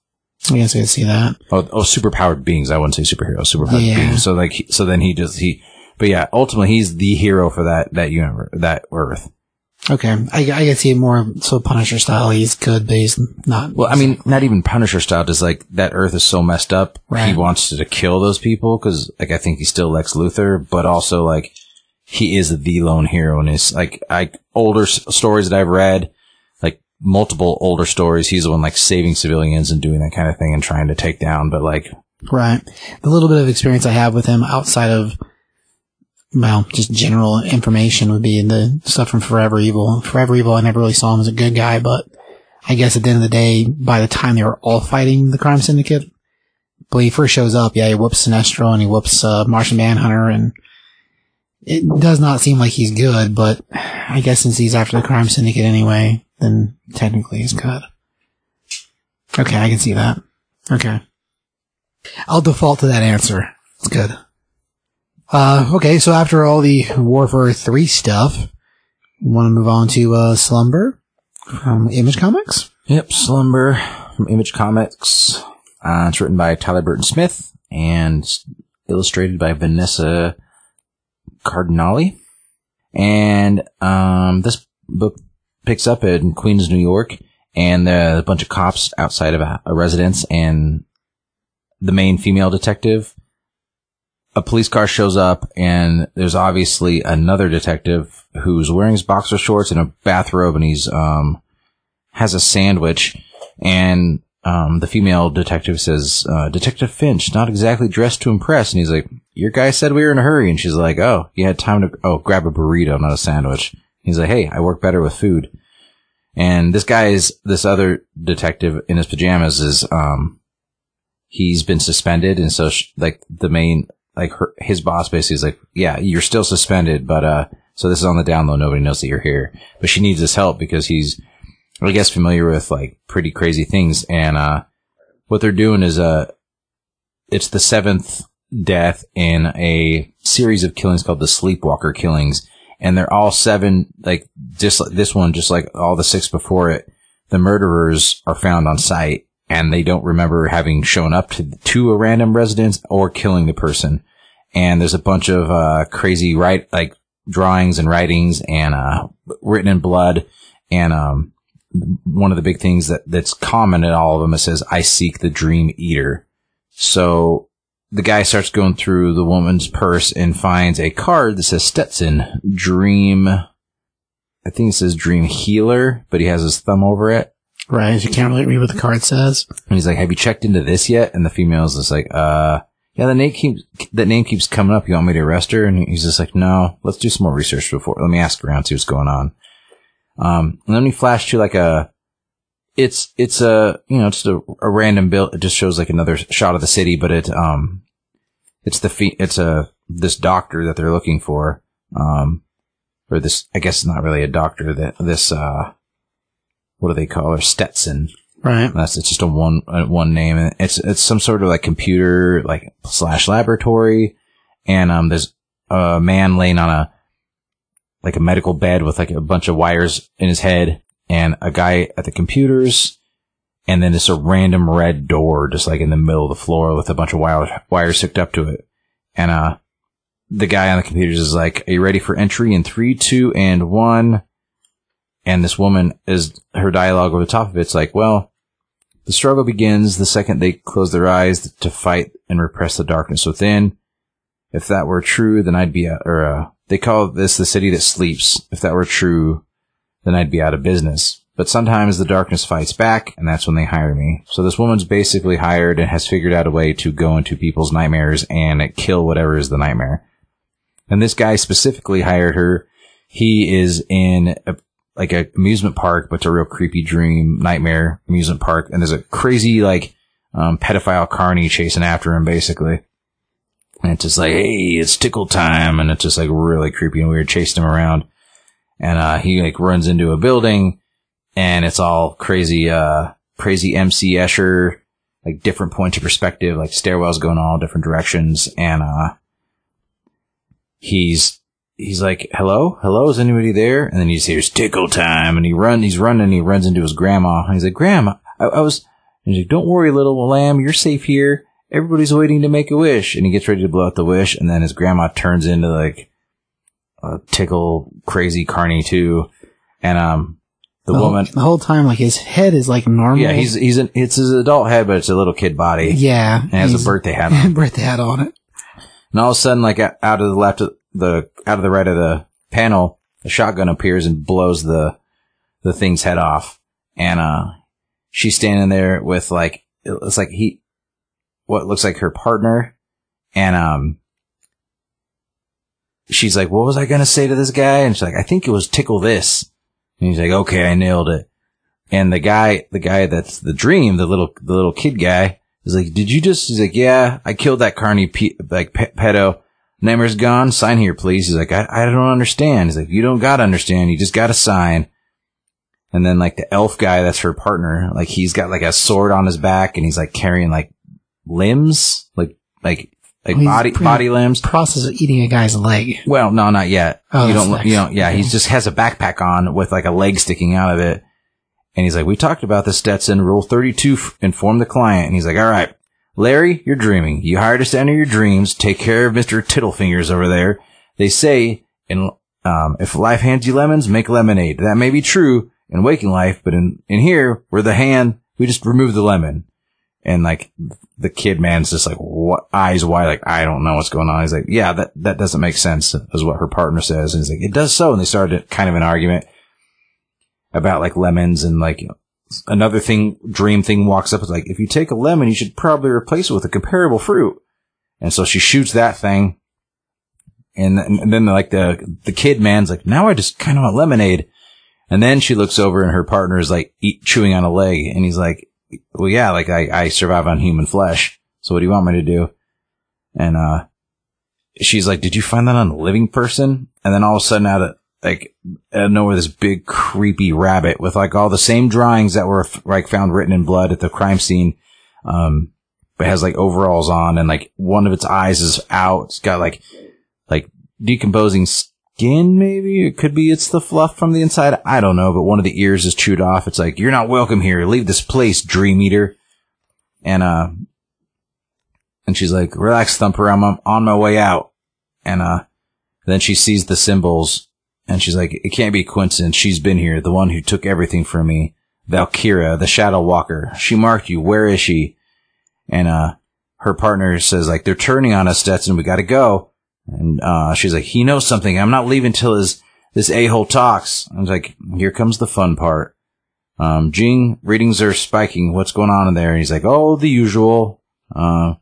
Speaker 2: I guess I see that.
Speaker 3: Oh, oh, superpowered beings. I wouldn't say superheroes, superpowered
Speaker 2: Yeah.
Speaker 3: beings. So like, so then he just, he, but yeah, ultimately he's the hero for that, that universe, that Earth.
Speaker 2: Okay. I, I can see it more so Punisher style. He's good, but he's not.
Speaker 3: Well, I mean, not even Punisher style, just like that Earth is so messed up. He wants to, to kill those people because like I think he's still Lex Luthor, but also like he is the lone hero and it's like, I, older s- stories that I've read, like multiple older stories, he's the one like saving civilians and doing that kind of thing and trying to take down, but like,
Speaker 2: Right. The little bit of experience I have with him outside of, well, just general information would be the stuff from Forever Evil. Forever Evil, I never really saw him as a good guy, but I guess at the end of the day, by the time they were all fighting the crime syndicate, when he first shows up, yeah, he whoops Sinestro and he whoops uh, Martian Manhunter, and it does not seem like he's good, but I guess since he's after the crime syndicate anyway, then technically he's good. Okay, I can see that. Okay. I'll default to that answer. It's good. Uh, okay, so after all the Warfare 3 stuff, want to move on to, uh, Slumber from Image Comics?
Speaker 3: Yep, Slumber from Image Comics. Uh, it's written by Tyler Burton Smith and illustrated by Vanessa Cardinali. And um, this book picks up in Queens, New York, and there's a bunch of cops outside of a, a residence, and the main female detective. A police car shows up, and there's obviously another detective who's wearing his boxer shorts and a bathrobe, and he's um has a sandwich, and um, the female detective says, uh, Detective Finch, not exactly dressed to impress. And he's like, your guy said we were in a hurry. And she's like, oh, you had time to, oh, grab a burrito, not a sandwich. He's like, hey, I work better with food. And this guy is, this other detective in his pajamas is, um, he's been suspended. And so, like, the main, like, her, his boss basically is like, yeah, you're still suspended, but, uh, so this is on the down low. Nobody knows that you're here. But she needs his help because he's, I guess familiar with like pretty crazy things. And, uh, what they're doing is, uh, it's the seventh death in a series of killings called the Sleepwalker killings. And they're all seven, like just this one, just like all the six before it. The murderers are found on site and they don't remember having shown up to, to a random residence or killing the person. And there's a bunch of, uh, crazy right, like drawings and writings and, uh, written in blood. And, um, one of the big things that that's common in all of them. It says, "I seek the dream eater." So the guy starts going through the woman's purse and finds a card that says Stetson Dream. I think it says Dream Healer, but he has his thumb over it.
Speaker 2: Right. You can't really read what the card says.
Speaker 3: And he's like, "Have you checked into this yet?" And the female's just like, "Uh, yeah, the name keeps that name keeps coming up. You want me to arrest her?" And he's just like, "No, let's do some more research before. Let me ask around, see what's going on." Um, and then we flash to like a, it's, it's a, you know, just a, a random build. It just shows like another shot of the city, but it, um, it's the, fe- it's a, this doctor that they're looking for. Um, or this, I guess not really a doctor that this, uh, what do they call her? Stetson.
Speaker 2: Right.
Speaker 3: That's, it's just a one, one name. And it's, it's some sort of like computer, like slash laboratory. And, um, there's a man laying on a, like a medical bed with like a bunch of wires in his head and a guy at the computers. And then just a random red door just like in the middle of the floor with a bunch of wires, wires hooked up to it. And, uh, the guy on the computers is like, are you ready for entry in three, two, and one? And this woman is her dialogue over the top of it's like, well, the struggle begins the second they close their eyes to fight and repress the darkness within. If that were true, then I'd be, a, or, uh, they call this the city that sleeps. If that were true, then I'd be out of business. But sometimes the darkness fights back, and that's when they hire me. So this woman's basically hired and has figured out a way to go into people's nightmares and kill whatever is the nightmare. And this guy specifically hired her. He is in a, like a amusement park, but it's a real creepy dream nightmare amusement park. And there's a crazy like um, pedophile carny chasing after him, basically. And it's just like, hey, it's tickle time, and it's just like really creepy and weird, chasing him around. And uh, he like runs into a building, and it's all crazy, uh, crazy MC Escher, like different points of perspective, like stairwells going all different directions, and uh, he's he's like, "Hello, hello, is anybody there?" And then he hears "tickle time," and he run, he's running, and he runs into his grandma, and he's like, "Grandma, I, I was," and he's like, "Don't worry, little lamb, you're safe here. Everybody's waiting to make a wish," and he gets ready to blow out the wish, and then his grandma turns into like a tickle crazy carny too, and um, the,
Speaker 2: The whole-
Speaker 3: woman.
Speaker 2: the whole time, like his head is like normal.
Speaker 3: Yeah, he's he's an, it's his adult head, but it's a little kid body.
Speaker 2: yeah.
Speaker 3: and has a birthday hat on.
Speaker 2: birthday hat on it.
Speaker 3: And all of a sudden, like out of the left of the out of the right of the panel, a shotgun appears and blows the the thing's head off. And uh she's standing there with like it's like he what looks like her partner and um she's like, What was I gonna say to this guy? And she's like, I think it was tickle this. And he's like, Okay, I nailed it. And the guy the guy that's the dream, the little the little kid guy, is like, Did you just he's like, Yeah, I killed that carny pe- like pe- pedo. Nightmare's gone. Sign here, please. He's like, I, I don't understand. He's like, you don't gotta understand. You just gotta sign. And then like the elf guy, that's her partner. Like he's got like a sword on his back and he's like carrying like limbs, like, like, like body, body limbs.
Speaker 2: Process of eating a guy's leg.
Speaker 3: Well, no, not yet.
Speaker 2: Oh,
Speaker 3: you don't,
Speaker 2: next.
Speaker 3: you know, yeah, he just has a backpack on with like a leg sticking out of it. And he's like, we talked about this Stetson rule 32, f- inform the client. And he's like, all right, Larry, you're dreaming. You hired us to enter your dreams. Take care of Mr. Tittlefingers over there. They say, in, um, if life hands you lemons, make lemonade. That may be true in waking life, but in, in here, we're the hand, we just remove the lemon. And like, the kid man's just like, what, eyes wide, like, I don't know what's going on. He's like, yeah, that, that doesn't make sense, is what her partner says. And he's like, it does so. And they started kind of an argument about like lemons and like, another thing, dream thing walks up. It's like, if you take a lemon, you should probably replace it with a comparable fruit. And so she shoots that thing. And, and then like the, the kid man's like, now I just kind of want lemonade. And then she looks over and her partner is like eat, chewing on a leg. And he's like, well, yeah, like I, I survive on human flesh. So what do you want me to do? And, uh, she's like, did you find that on a living person? And then all of a sudden out of, like, out of nowhere, this big creepy rabbit with like all the same drawings that were like found written in blood at the crime scene. Um, but has like overalls on and like one of its eyes is out. It's got like, like decomposing skin, maybe. It could be it's the fluff from the inside. I don't know, but one of the ears is chewed off. It's like, you're not welcome here. Leave this place, Dream Eater. And, uh, and she's like, relax, Thumper. I'm on my way out. And, uh, then she sees the symbols and she's like, it can't be coincidence. She's been here. The one who took everything from me. Valkyria, the Shadow Walker. She marked you. Where is she? And, uh, her partner says like, they're turning on us, Stetson. We gotta go. And, uh, she's like, he knows something. I'm not leaving till his, this a-hole talks. I was like, here comes the fun part. Um, Jing, readings are spiking. What's going on in there? And he's like, oh, the usual. Uh,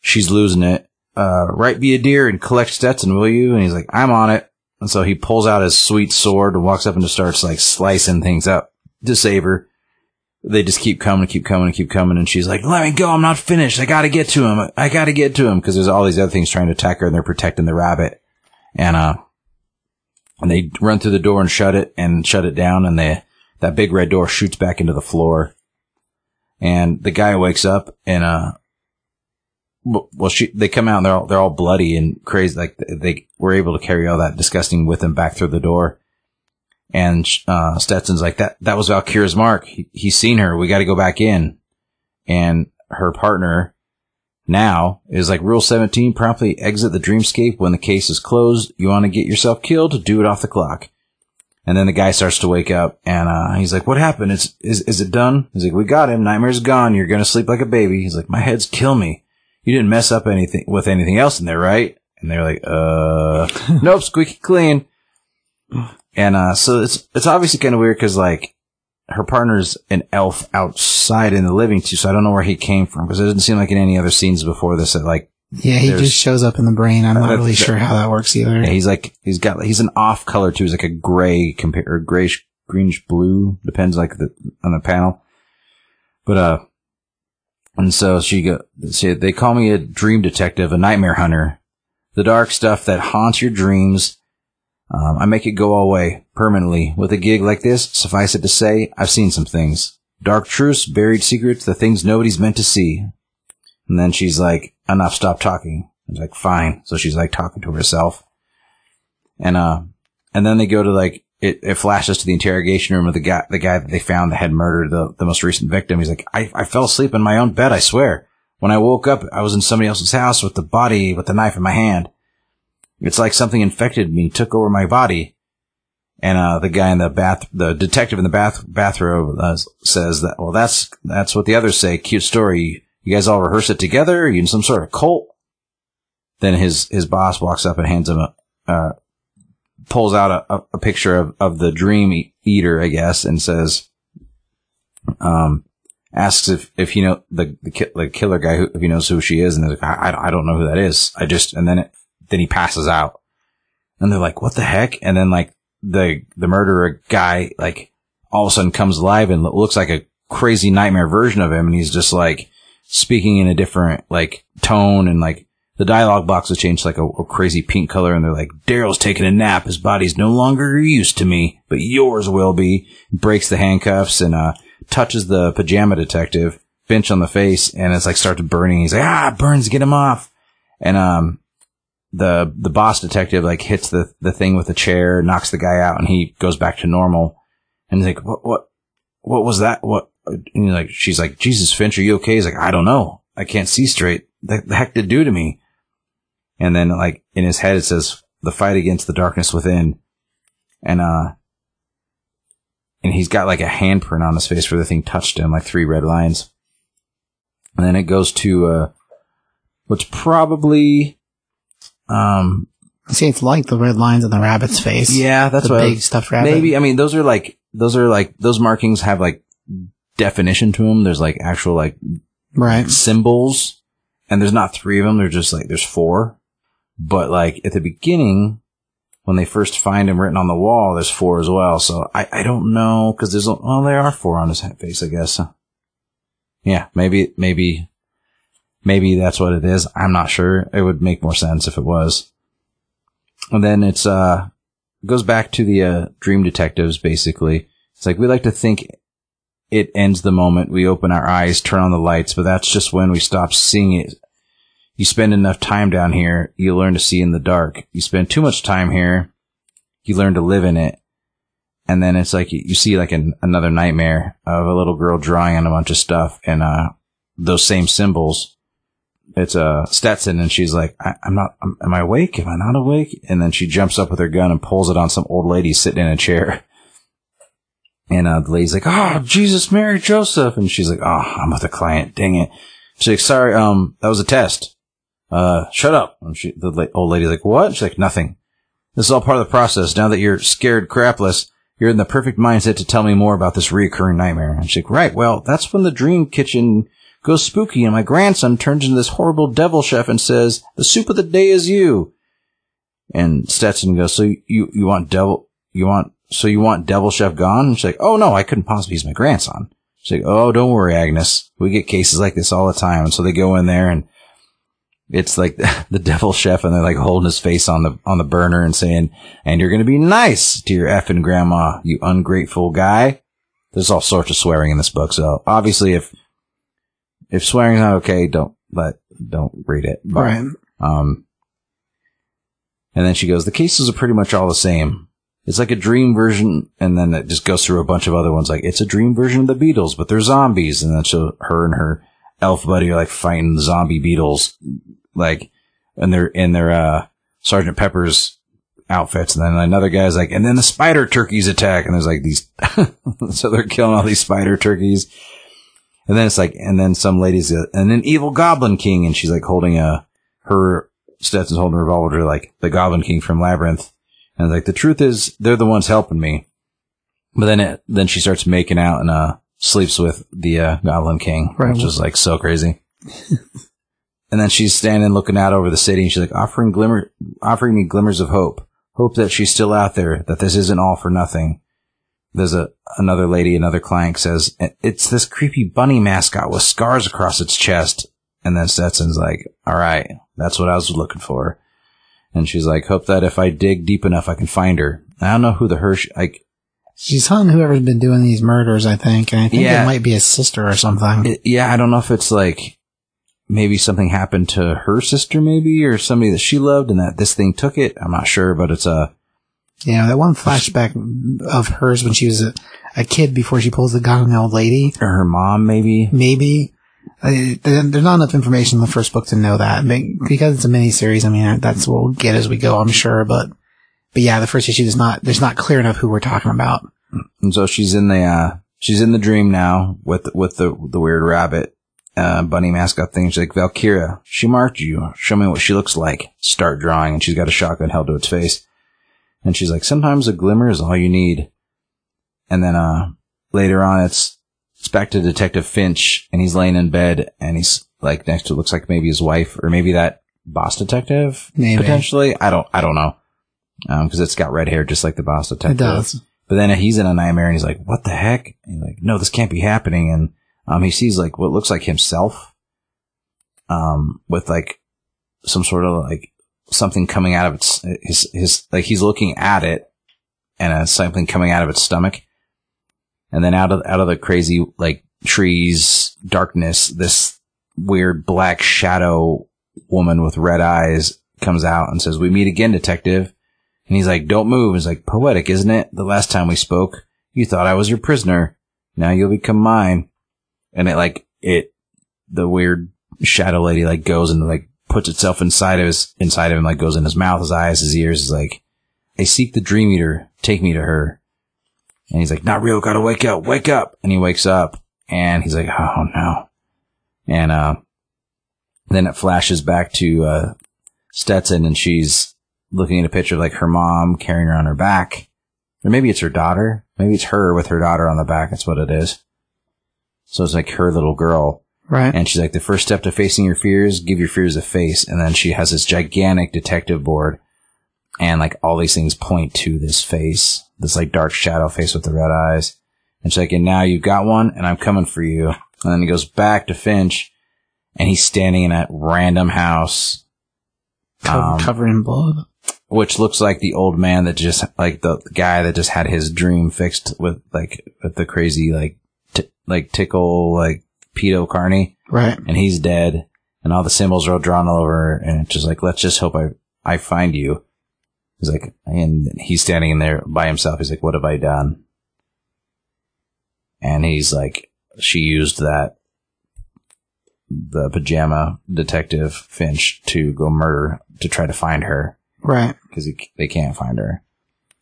Speaker 3: she's losing it. Uh, right be a deer and collect Stetson, will you? And he's like, I'm on it. And so he pulls out his sweet sword and walks up and just starts like slicing things up to save her. They just keep coming, and keep coming, and keep coming. And she's like, let me go. I'm not finished. I got to get to him. I got to get to him. Cause there's all these other things trying to attack her and they're protecting the rabbit. And, uh, and they run through the door and shut it and shut it down. And they, that big red door shoots back into the floor. And the guy wakes up and, uh, well, she, they come out and they're all, they're all bloody and crazy. Like they were able to carry all that disgusting with them back through the door. And, uh, Stetson's like, that, that was Valkyria's mark. He, he's seen her. We got to go back in. And her partner now is like rule 17, promptly exit the dreamscape when the case is closed. You want to get yourself killed? Do it off the clock. And then the guy starts to wake up and, uh, he's like, what happened? Is, is, is it done? He's like, we got him. Nightmare's gone. You're going to sleep like a baby. He's like, my head's kill me. You didn't mess up anything with anything else in there, right? And they're like, uh, nope, squeaky clean. And, uh, so it's, it's obviously kind of weird because like her partner's an elf outside in the living too. So I don't know where he came from because it doesn't seem like in any other scenes before this that like,
Speaker 2: Yeah, he just shows up in the brain. I'm not
Speaker 3: Uh,
Speaker 2: really sure how that works either.
Speaker 3: yeah, he's like, he's got, he's an off color too. He's like a gray compare, or grayish, greenish blue. Depends like the, on the panel. But, uh, and so she go, see, they call me a dream detective, a nightmare hunter. The dark stuff that haunts your dreams. Um, I make it go away permanently. With a gig like this, suffice it to say, I've seen some things. Dark truths, buried secrets, the things nobody's meant to see. And then she's like, enough, stop talking. I was like, fine. So she's like talking to herself. And, uh, and then they go to like, it, it flashes to the interrogation room of the guy, the guy that they found that had murdered the, the most recent victim. He's like, I, I fell asleep in my own bed, I swear. When I woke up, I was in somebody else's house with the body, with the knife in my hand. It's like something infected me, took over my body. And, uh, the guy in the bath, the detective in the bath, bathrobe, uh, says that, well, that's, that's what the others say. Cute story. You guys all rehearse it together? Are you in some sort of cult? Then his, his boss walks up and hands him a, uh, pulls out a, a, picture of, of the dream eater, I guess, and says, um, asks if, if he know the, the, ki- the killer guy, who, if he knows who she is. And they're like, I, I- I don't know who that is. I just, and then it, then he passes out and they're like, what the heck? And then like the, the murderer guy, like all of a sudden comes alive and looks like a crazy nightmare version of him. And he's just like speaking in a different like tone and like, the dialogue box has changed to, like a, a crazy pink color, and they're like, Daryl's taking a nap. His body's no longer used to me, but yours will be. Breaks the handcuffs and uh, touches the pajama detective Finch on the face, and it's like starts burning. He's like, ah, burns, get him off. And um, the the boss detective like hits the the thing with a chair, knocks the guy out, and he goes back to normal. And he's like, what what what was that? What? And like, she's like, Jesus, Finch, are you okay? He's like, I don't know. I can't see straight. The heck did do to me? And then like in his head it says the fight against the darkness within. And uh and he's got like a handprint on his face where the thing touched him, like three red lines. And then it goes to uh, what's probably, um,
Speaker 2: See, it's like the red lines on the rabbit's face.
Speaker 3: yeah, that's
Speaker 2: the
Speaker 3: what
Speaker 2: big stuffed rabbit.
Speaker 3: maybe. I mean, those are like those are like those markings have like definition to them. There's like actual like
Speaker 2: Right.
Speaker 3: symbols, and there's not three of them. There's just like there's four. But like at the beginning, when they first find him written on the wall, there's four as well. So I I don't know because there's well there are four on his face, I guess. Yeah, maybe maybe maybe that's what it is. I'm not sure. It would make more sense if it was. And then it's uh goes back to the uh, dream detectives basically. It's like we like to think it ends the moment we open our eyes, turn on the lights, but that's just when we stop seeing it. You spend enough time down here, you learn to see in the dark. You spend too much time here, you learn to live in it. And then it's like you, see like an, another nightmare of a little girl drawing on a bunch of stuff and uh those same symbols. It's uh Stetson and she's like, I, I'm not, am am I awake? Am I not awake? And then she jumps up with her gun and pulls it on some old lady sitting in a chair. And uh, the lady's like, "Oh, Jesus, Mary, Joseph," and she's like, "Oh, I'm with a client. Dang it." She's like, "Sorry, um, that was a test. Uh, shut up." And she, the old lady's like, "What?" She's like, "Nothing. This is all part of the process. Now that you're scared crapless, you're in the perfect mindset to tell me more about this reoccurring nightmare." And she's like, "Right. Well, that's when the dream kitchen goes spooky, and my grandson turns into this horrible devil chef and says, "The soup of the day is you." And Stetson goes, "So you you want devil? You want so you want Devil Chef gone? And she's like, oh no, I couldn't possibly. He's my grandson. She's like, oh, don't worry, Agnes. We get cases like this all the time. And so they go in there and it's like the Devil Chef and they're like holding his face on the, on the burner and saying, and you're going to be nice to your effing grandma, you ungrateful guy. There's all sorts of swearing in this book. So obviously if, if swearing's not okay, don't, but don't read it. But,
Speaker 2: Right.
Speaker 3: um, and then she goes, the cases are pretty much all the same. It's like a dream version, and then it just goes through a bunch of other ones. Like it's a dream version of the Beatles, but they're zombies. And then so her and her elf buddy like fighting zombie Beatles, like, and they're in their uh, Sergeant Pepper's outfits. And then another guy's like, and then the spider turkeys attack, and there's like these, so they're killing all these spider turkeys. And then it's like, and then some ladies, uh, and then evil Goblin King, and she's like holding a her Stetson's holding a revolver, like the Goblin King from Labyrinth. And like the truth is, they're the ones helping me. But then it, then she starts making out and uh sleeps with the uh, Goblin King,
Speaker 2: Right.
Speaker 3: which is like so crazy. and then she's standing looking out over the city, and she's like offering glimmer, offering me glimmers of hope, hope that she's still out there, that this isn't all for nothing. There's a another lady, another client says it's this creepy bunny mascot with scars across its chest. And then Stetson's like, "All right, that's what I was looking for." And she's like, hope that if I dig deep enough, I can find her. I don't know who the Hirsch, like,
Speaker 2: She's hunting whoever's been doing these murders, I think, and I think
Speaker 3: Yeah.
Speaker 2: it might be his sister or something.
Speaker 3: it, yeah, I don't know if it's like, maybe something happened to her sister, maybe, or somebody that she loved and that this thing took it. I'm not sure, but it's a,
Speaker 2: yeah, that one flashback of hers when she was a, a kid before she pulls the gun on the old lady.
Speaker 3: or her mom, maybe.
Speaker 2: Maybe. There- there's not enough information in the first book to know that. But because it's a miniseries, I mean, that's what we'll get as we go, I'm sure. But, but yeah, the first issue is not, there's not clear enough who we're talking about.
Speaker 3: And so she's in the, uh, she's in the dream now with, with the, the weird rabbit, uh, bunny mascot thing. She's like, Valkyria, she marked you. Show me what she looks like. Start drawing. And she's got a shotgun held to its face. And she's like, sometimes a glimmer is all you need. And then, uh, later on, it's, it's back to Detective Finch and he's laying in bed and he's like next to, looks like maybe his wife or maybe that boss detective.
Speaker 2: Maybe.
Speaker 3: Potentially. I don't, I don't know. Um, cause it's got red hair just like the boss detective.
Speaker 2: It does.
Speaker 3: But then he's in a nightmare and he's like, what the heck? And he's like, no, this can't be happening. And, um, he sees like what looks like himself, um, with like some sort of like something coming out of its, his, his, like he's looking at it and uh, something coming out of its stomach. And then out of, out of the crazy like trees, darkness, this weird black shadow woman with red eyes comes out and says, we meet again, detective. And he's like, don't move. He's like, poetic, isn't it? The last time we spoke, you thought I was your prisoner. Now you'll become mine. And it like, it, the weird shadow lady like goes and like puts itself inside of his, inside of him, like goes in his mouth, his eyes, his ears. Is like, I seek the dream eater. Take me to her. And he's like, not real, gotta wake up, wake up. And he wakes up and he's like, oh no. And, uh, then it flashes back to, uh, Stetson and she's looking at a picture of like her mom carrying her on her back. Or maybe it's her daughter. Maybe it's her with her daughter on the back. That's what it is. So it's like her little girl.
Speaker 2: Right.
Speaker 3: And she's like, the first step to facing your fears, give your fears a face. And then she has this gigantic detective board. And like all these things point to this face, this like dark shadow face with the red eyes. And she's like, and now you've got one and I'm coming for you. And then he goes back to Finch and he's standing in a random house,
Speaker 2: Co-
Speaker 3: um,
Speaker 2: covered in blood.
Speaker 3: Which looks like the old man that just, like the guy that just had his dream fixed with like, with the crazy like, t- like tickle, like pedo carney.
Speaker 2: Right.
Speaker 3: and he's dead, and all the symbols are all drawn all over, and it's just like, let's just hope I, I find you. He's like, and he's standing in there by himself. He's like, what have I done? And he's like, she used that, the pajama detective Finch to go murder, to try to find her,
Speaker 2: Right.
Speaker 3: because they can't find her.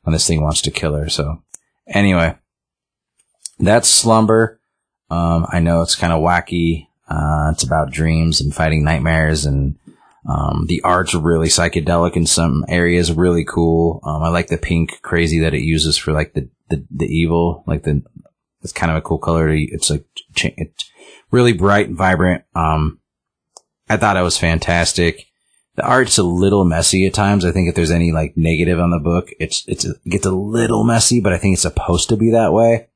Speaker 3: And this thing wants to kill her, so. Anyway, that's Slumber. Um, I know it's kind of wacky. Uh, it's about dreams and fighting nightmares and, um, the art's really psychedelic in some areas, really cool. Um, I like the pink crazy that it uses for like the, the, the evil, like the, it's kind of a cool color. It's like, it's really bright and vibrant. Um, I thought it was fantastic. The art's a little messy at times. I think if there's any like negative on the book, it's, it's, it gets a little messy, but I think it's supposed to be that way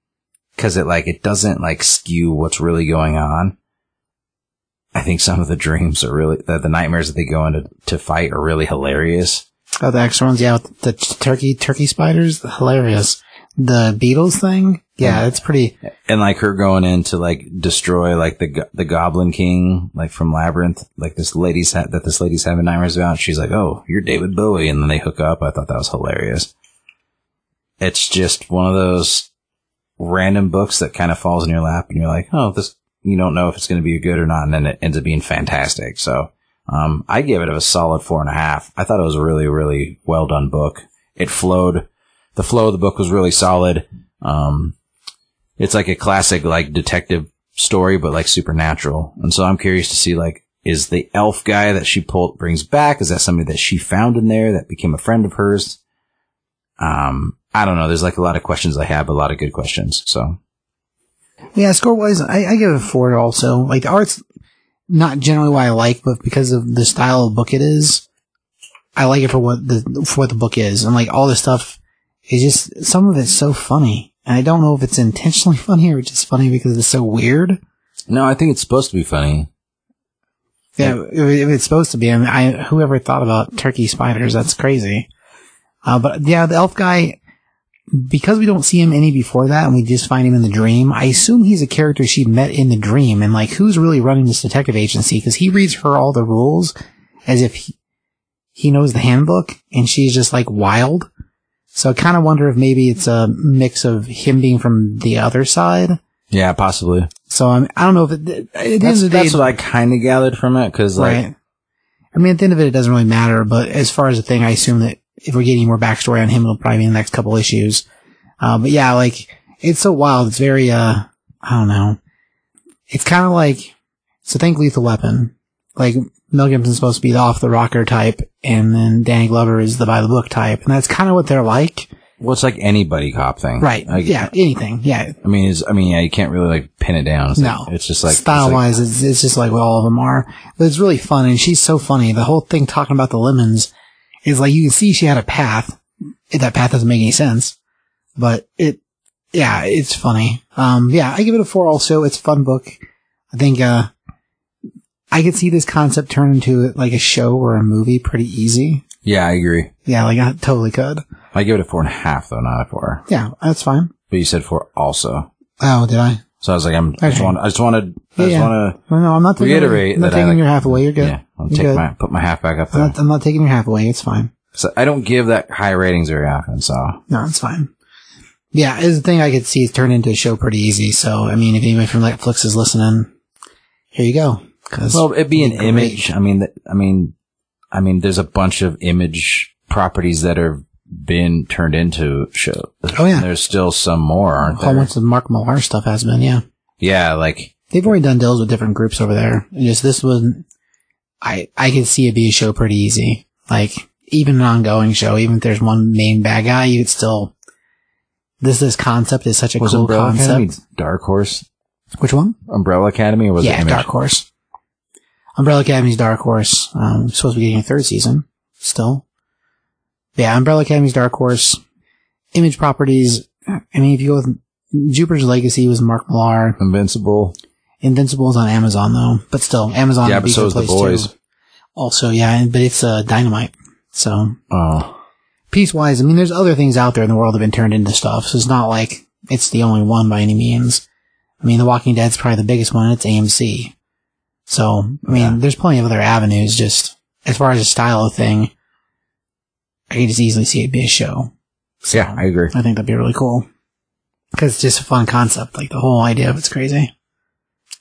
Speaker 3: because it like it doesn't like skew what's really going on. I think some of the dreams are really the, the nightmares that they go into to fight are really hilarious.
Speaker 2: Oh, the extra ones, yeah, with the turkey turkey spiders, hilarious. The Beatles thing, yeah, it's pretty.
Speaker 3: And like her going in to like destroy like the the Goblin King like from Labyrinth, like this lady's ha- that this lady's having nightmares about. She's like, "Oh, you're David Bowie," and then they hook up. I thought that was hilarious. It's just one of those random books that kind of falls in your lap, and you're like, "Oh, this." You don't know if it's going to be good or not, and then it ends up being fantastic. So, um, I gave it a solid four and a half. I thought it was a really, really well done book. It flowed. The flow of the book was really solid. Um, it's like a classic like detective story, but like supernatural. And so I'm curious to see like, is the elf guy that she pulled brings back? Is that somebody that she found in there that became a friend of hers? Um, I don't know. There's like a lot of questions I have, a lot of good questions. So
Speaker 2: Yeah, score wise, I, I give it four also. Like the art's not generally what I like, but because of the style of book it is, I like it for what the for what the book is, and like all this stuff is just some of it's so funny, and I don't know if it's intentionally funny or just funny because it's so weird.
Speaker 3: no, I think it's supposed to be funny.
Speaker 2: Yeah, it's supposed to be, I mean, I whoever thought about turkey spiders, that's crazy. Uh, but yeah, the elf guy, because we don't see him any before that, and we just find him in the dream. I assume he's a character she met in the dream, and like, who's really running this detective agency? Because he reads her all the rules as if he, he knows the handbook, and she's just like wild. So I kind of wonder if maybe it's a mix of him being from the other side.
Speaker 3: Yeah, possibly.
Speaker 2: So I'm, I don't know if it, end
Speaker 3: That's,
Speaker 2: day,
Speaker 3: that's what I kind of gathered from it. Cause like,
Speaker 2: right. I mean, at the end of it, it doesn't really matter. But as far as the thing, I assume that if we're getting more backstory on him, it'll probably be in the next couple issues. Uh, but yeah, like it's so wild. It's very, uh, I don't know. It's kind of like so. Think Lethal Weapon. Like Mel Gibson's supposed to be the off the rocker type, and then Danny Glover is the by the book type, and that's kind of what they're like.
Speaker 3: well, it's like any buddy cop thing.
Speaker 2: Right.
Speaker 3: Like,
Speaker 2: yeah. Anything. Yeah.
Speaker 3: I mean, it's, I mean, yeah, you can't really like pin it down. It's
Speaker 2: No.
Speaker 3: like, it's just like it's
Speaker 2: style
Speaker 3: like-
Speaker 2: wise, it's, it's just like what all of them are. But it's really fun, and she's so funny. The whole thing talking about the lemons is like you can see she had a path. That path doesn't make any sense, but it, yeah, it's funny. Um, yeah, I give it a four. Also, it's a fun book. I think uh, I could see this concept turn into like a show or a movie pretty easy.
Speaker 3: yeah, I agree.
Speaker 2: Yeah, like I totally could.
Speaker 3: I give it a four and a half though, not a four.
Speaker 2: Yeah, that's fine.
Speaker 3: But you said four also.
Speaker 2: Oh, did I?
Speaker 3: So I was like, I'm, I just
Speaker 2: Okay.
Speaker 3: want, I just wanted, I
Speaker 2: Yeah,
Speaker 3: just
Speaker 2: yeah.
Speaker 3: want
Speaker 2: No, no, I'm not taking,
Speaker 3: Reiterate
Speaker 2: I'm not
Speaker 3: that I
Speaker 2: taking
Speaker 3: like-
Speaker 2: your half away. You're good.
Speaker 3: yeah, I'll
Speaker 2: You're
Speaker 3: take
Speaker 2: good.
Speaker 3: my, put my half back up
Speaker 2: I'm
Speaker 3: there.
Speaker 2: not, I'm not taking your half away. It's fine.
Speaker 3: So I don't give that high ratings very often, so.
Speaker 2: No, it's fine. Yeah, it's the thing I could see is turned into a show pretty easy. So, I mean, if anybody from Netflix is listening, here you go.
Speaker 3: Well, it'd be an
Speaker 2: Great.
Speaker 3: image. I mean, I mean, I mean, there's a bunch of image properties that are been turned into shows.
Speaker 2: Oh, yeah.
Speaker 3: There's still some more, aren't
Speaker 2: whole
Speaker 3: there?
Speaker 2: bunch of Mark Millar stuff has been, yeah.
Speaker 3: Yeah, like
Speaker 2: They've already done deals with different groups over there. It's Just this was, I I could see it be a show pretty easy. Like even an ongoing show, even if there's one main bad guy, you could still. This this concept is such a
Speaker 3: was
Speaker 2: cool
Speaker 3: Umbrella
Speaker 2: concept.
Speaker 3: Academy Dark Horse?
Speaker 2: Which one?
Speaker 3: Umbrella Academy or was it
Speaker 2: yeah,
Speaker 3: Image?
Speaker 2: Dark Horse. Umbrella Academy's Dark Horse. Um, supposed to be getting a third season. Still. Yeah, Umbrella Academy's Dark Horse. Image Properties. I mean, if you go with Jupiter's Legacy was Mark Millar.
Speaker 3: Invincible.
Speaker 2: Invincible's on Amazon though, but still, Amazon.
Speaker 3: Yeah,
Speaker 2: would
Speaker 3: but
Speaker 2: be a
Speaker 3: so
Speaker 2: good
Speaker 3: is The
Speaker 2: place,
Speaker 3: Boys.
Speaker 2: too. Also, yeah, but it's uh, Dynamite. So
Speaker 3: Oh,
Speaker 2: piece wise, I mean, there's other things out there in the world that have been turned into stuff. So it's not like it's the only one by any means. I mean, The Walking Dead's probably the biggest one. and It's AMC. So I mean,
Speaker 3: Yeah.
Speaker 2: there's plenty of other avenues. Just as far as a style of thing, I can just easily see it be a show. So,
Speaker 3: yeah, I agree.
Speaker 2: I think that'd be really cool because it's just a fun concept. Like the whole idea of it's crazy.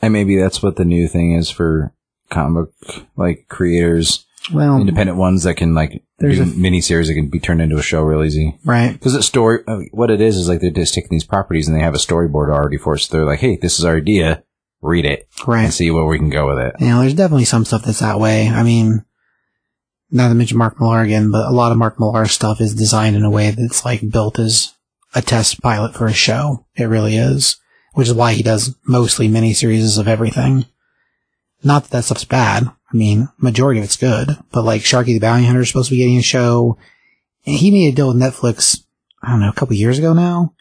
Speaker 3: And maybe that's what the new thing is for comic like creators,
Speaker 2: Well,
Speaker 3: independent ones that can like
Speaker 2: There's
Speaker 3: do
Speaker 2: a-
Speaker 3: miniseries that can be turned into a show real easy.
Speaker 2: right.
Speaker 3: Because it's story, uh, what it is is like they're just taking these properties and they have a storyboard already for us. So they're like, hey, this is our idea. Read it
Speaker 2: Right.
Speaker 3: and see where we can go with it.
Speaker 2: You know, there's definitely some stuff that's that way. I mean, not to mention Mark Millar again, but a lot of Mark Millar stuff is designed in a way that's like built as a test pilot for a show. It really is. Which is why he does mostly miniseries of everything. Not that that stuff's bad. I mean, majority of it's good. But like Sharky the Bounty Hunter is supposed to be getting a show. And he made a deal with Netflix, I don't know, a couple years ago now,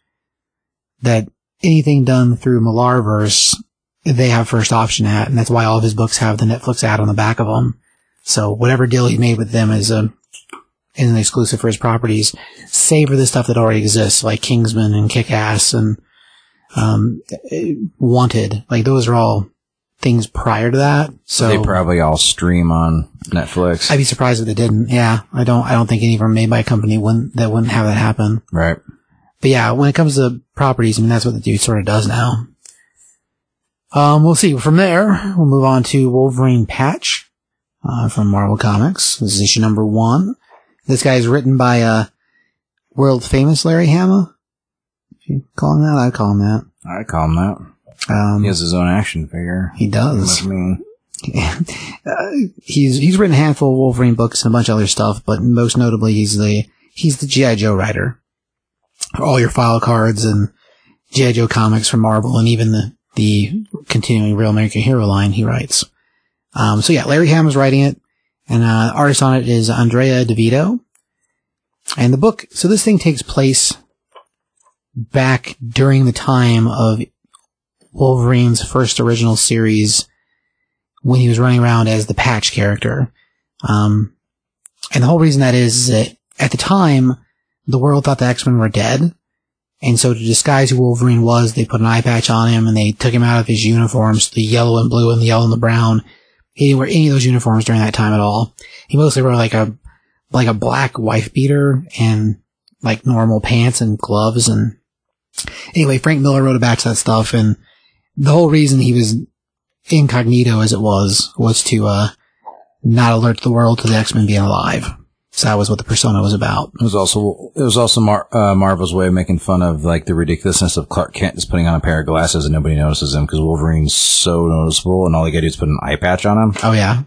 Speaker 2: that anything done through Millarverse they have first option at, and that's why all of his books have the Netflix ad on the back of them. So whatever deal he made with them is a is an exclusive for his properties, save for the stuff that already exists, like Kingsman and Kick Ass and um, Wanted. Like those are all things prior to that. So
Speaker 3: they probably all stream on Netflix.
Speaker 2: I'd be surprised if they didn't. Yeah, I don't. I don't think any of them made by a company wouldn't that wouldn't have that happen.
Speaker 3: right.
Speaker 2: But yeah, when it comes to properties, I mean, that's what the dude sort of does now. Um, we'll see. From there, we'll move on to Wolverine Patch, uh, from Marvel Comics. This is issue number one. This guy is written by, uh, world famous Larry Hama. If you call him that, I'd call him that.
Speaker 3: I call him that.
Speaker 2: Um,
Speaker 3: He has his own action figure.
Speaker 2: he does.
Speaker 3: I mean,
Speaker 2: uh, he's he's written a handful of Wolverine books and a bunch of other stuff, but most notably he's the he's the GI Joe writer. for All your file cards and GI Joe comics from Marvel, and even the the continuing Real American Hero line he writes. Um, so yeah, Larry Hama is writing it, and uh, artist on it is Andrea Di Vito. And the book, so this thing takes place back during the time of Wolverine's first original series when he was running around as the Patch character. Um, and the whole reason that is, is that at the time, the world thought the X-Men were dead. And so to disguise who Wolverine was, they put an eye patch on him and they took him out of his uniforms, the yellow and blue and the yellow and the brown. He didn't wear any of those uniforms during that time at all. He mostly wore like a, like a black wife beater and like normal pants and gloves and anyway, Frank Miller wrote about that stuff and the whole reason he was incognito as it was, was to, uh, not alert the world to the X-Men being alive. So that was what the persona was about.
Speaker 3: it was also it was also Mar- uh, Marvel's way of making fun of like the ridiculousness of Clark Kent just putting on a pair of glasses and nobody notices him because Wolverine's so noticeable and all he got to do is put an eye patch on him.
Speaker 2: Oh yeah.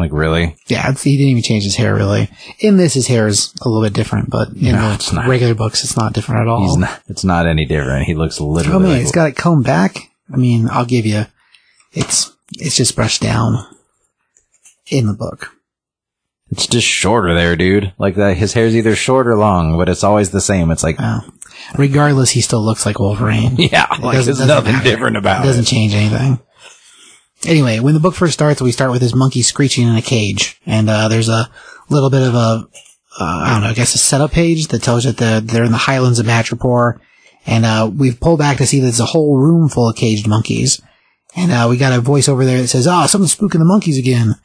Speaker 3: Like really?
Speaker 2: Yeah, he didn't even change his hair really. In this, his hair is a little bit different, but in
Speaker 3: No,
Speaker 2: the
Speaker 3: it's not.
Speaker 2: regular books, it's not different at all.
Speaker 3: He's not. It's not any different. He looks literally.
Speaker 2: Man,
Speaker 3: like-
Speaker 2: he's got it combed back. I mean, I'll give you, it's, it's just brushed down in the book.
Speaker 3: It's just shorter there, dude. Like that, his hair's either short or long, but it's always the same. It's like,
Speaker 2: Wow. Regardless, he still looks like Wolverine.
Speaker 3: yeah,
Speaker 2: It
Speaker 3: like there's nothing
Speaker 2: matter.
Speaker 3: different about
Speaker 2: It doesn't
Speaker 3: it.
Speaker 2: change anything. Anyway, when the book first starts, we start with this monkey screeching in a cage, and uh, there's a little bit of a, uh, I don't know, I guess a setup page that tells you that they're in the highlands of Madripoor, and uh, we've pulled back to see that there's a whole room full of caged monkeys, and uh, we got a voice over there that says, "Ah, something's spooking the monkeys again."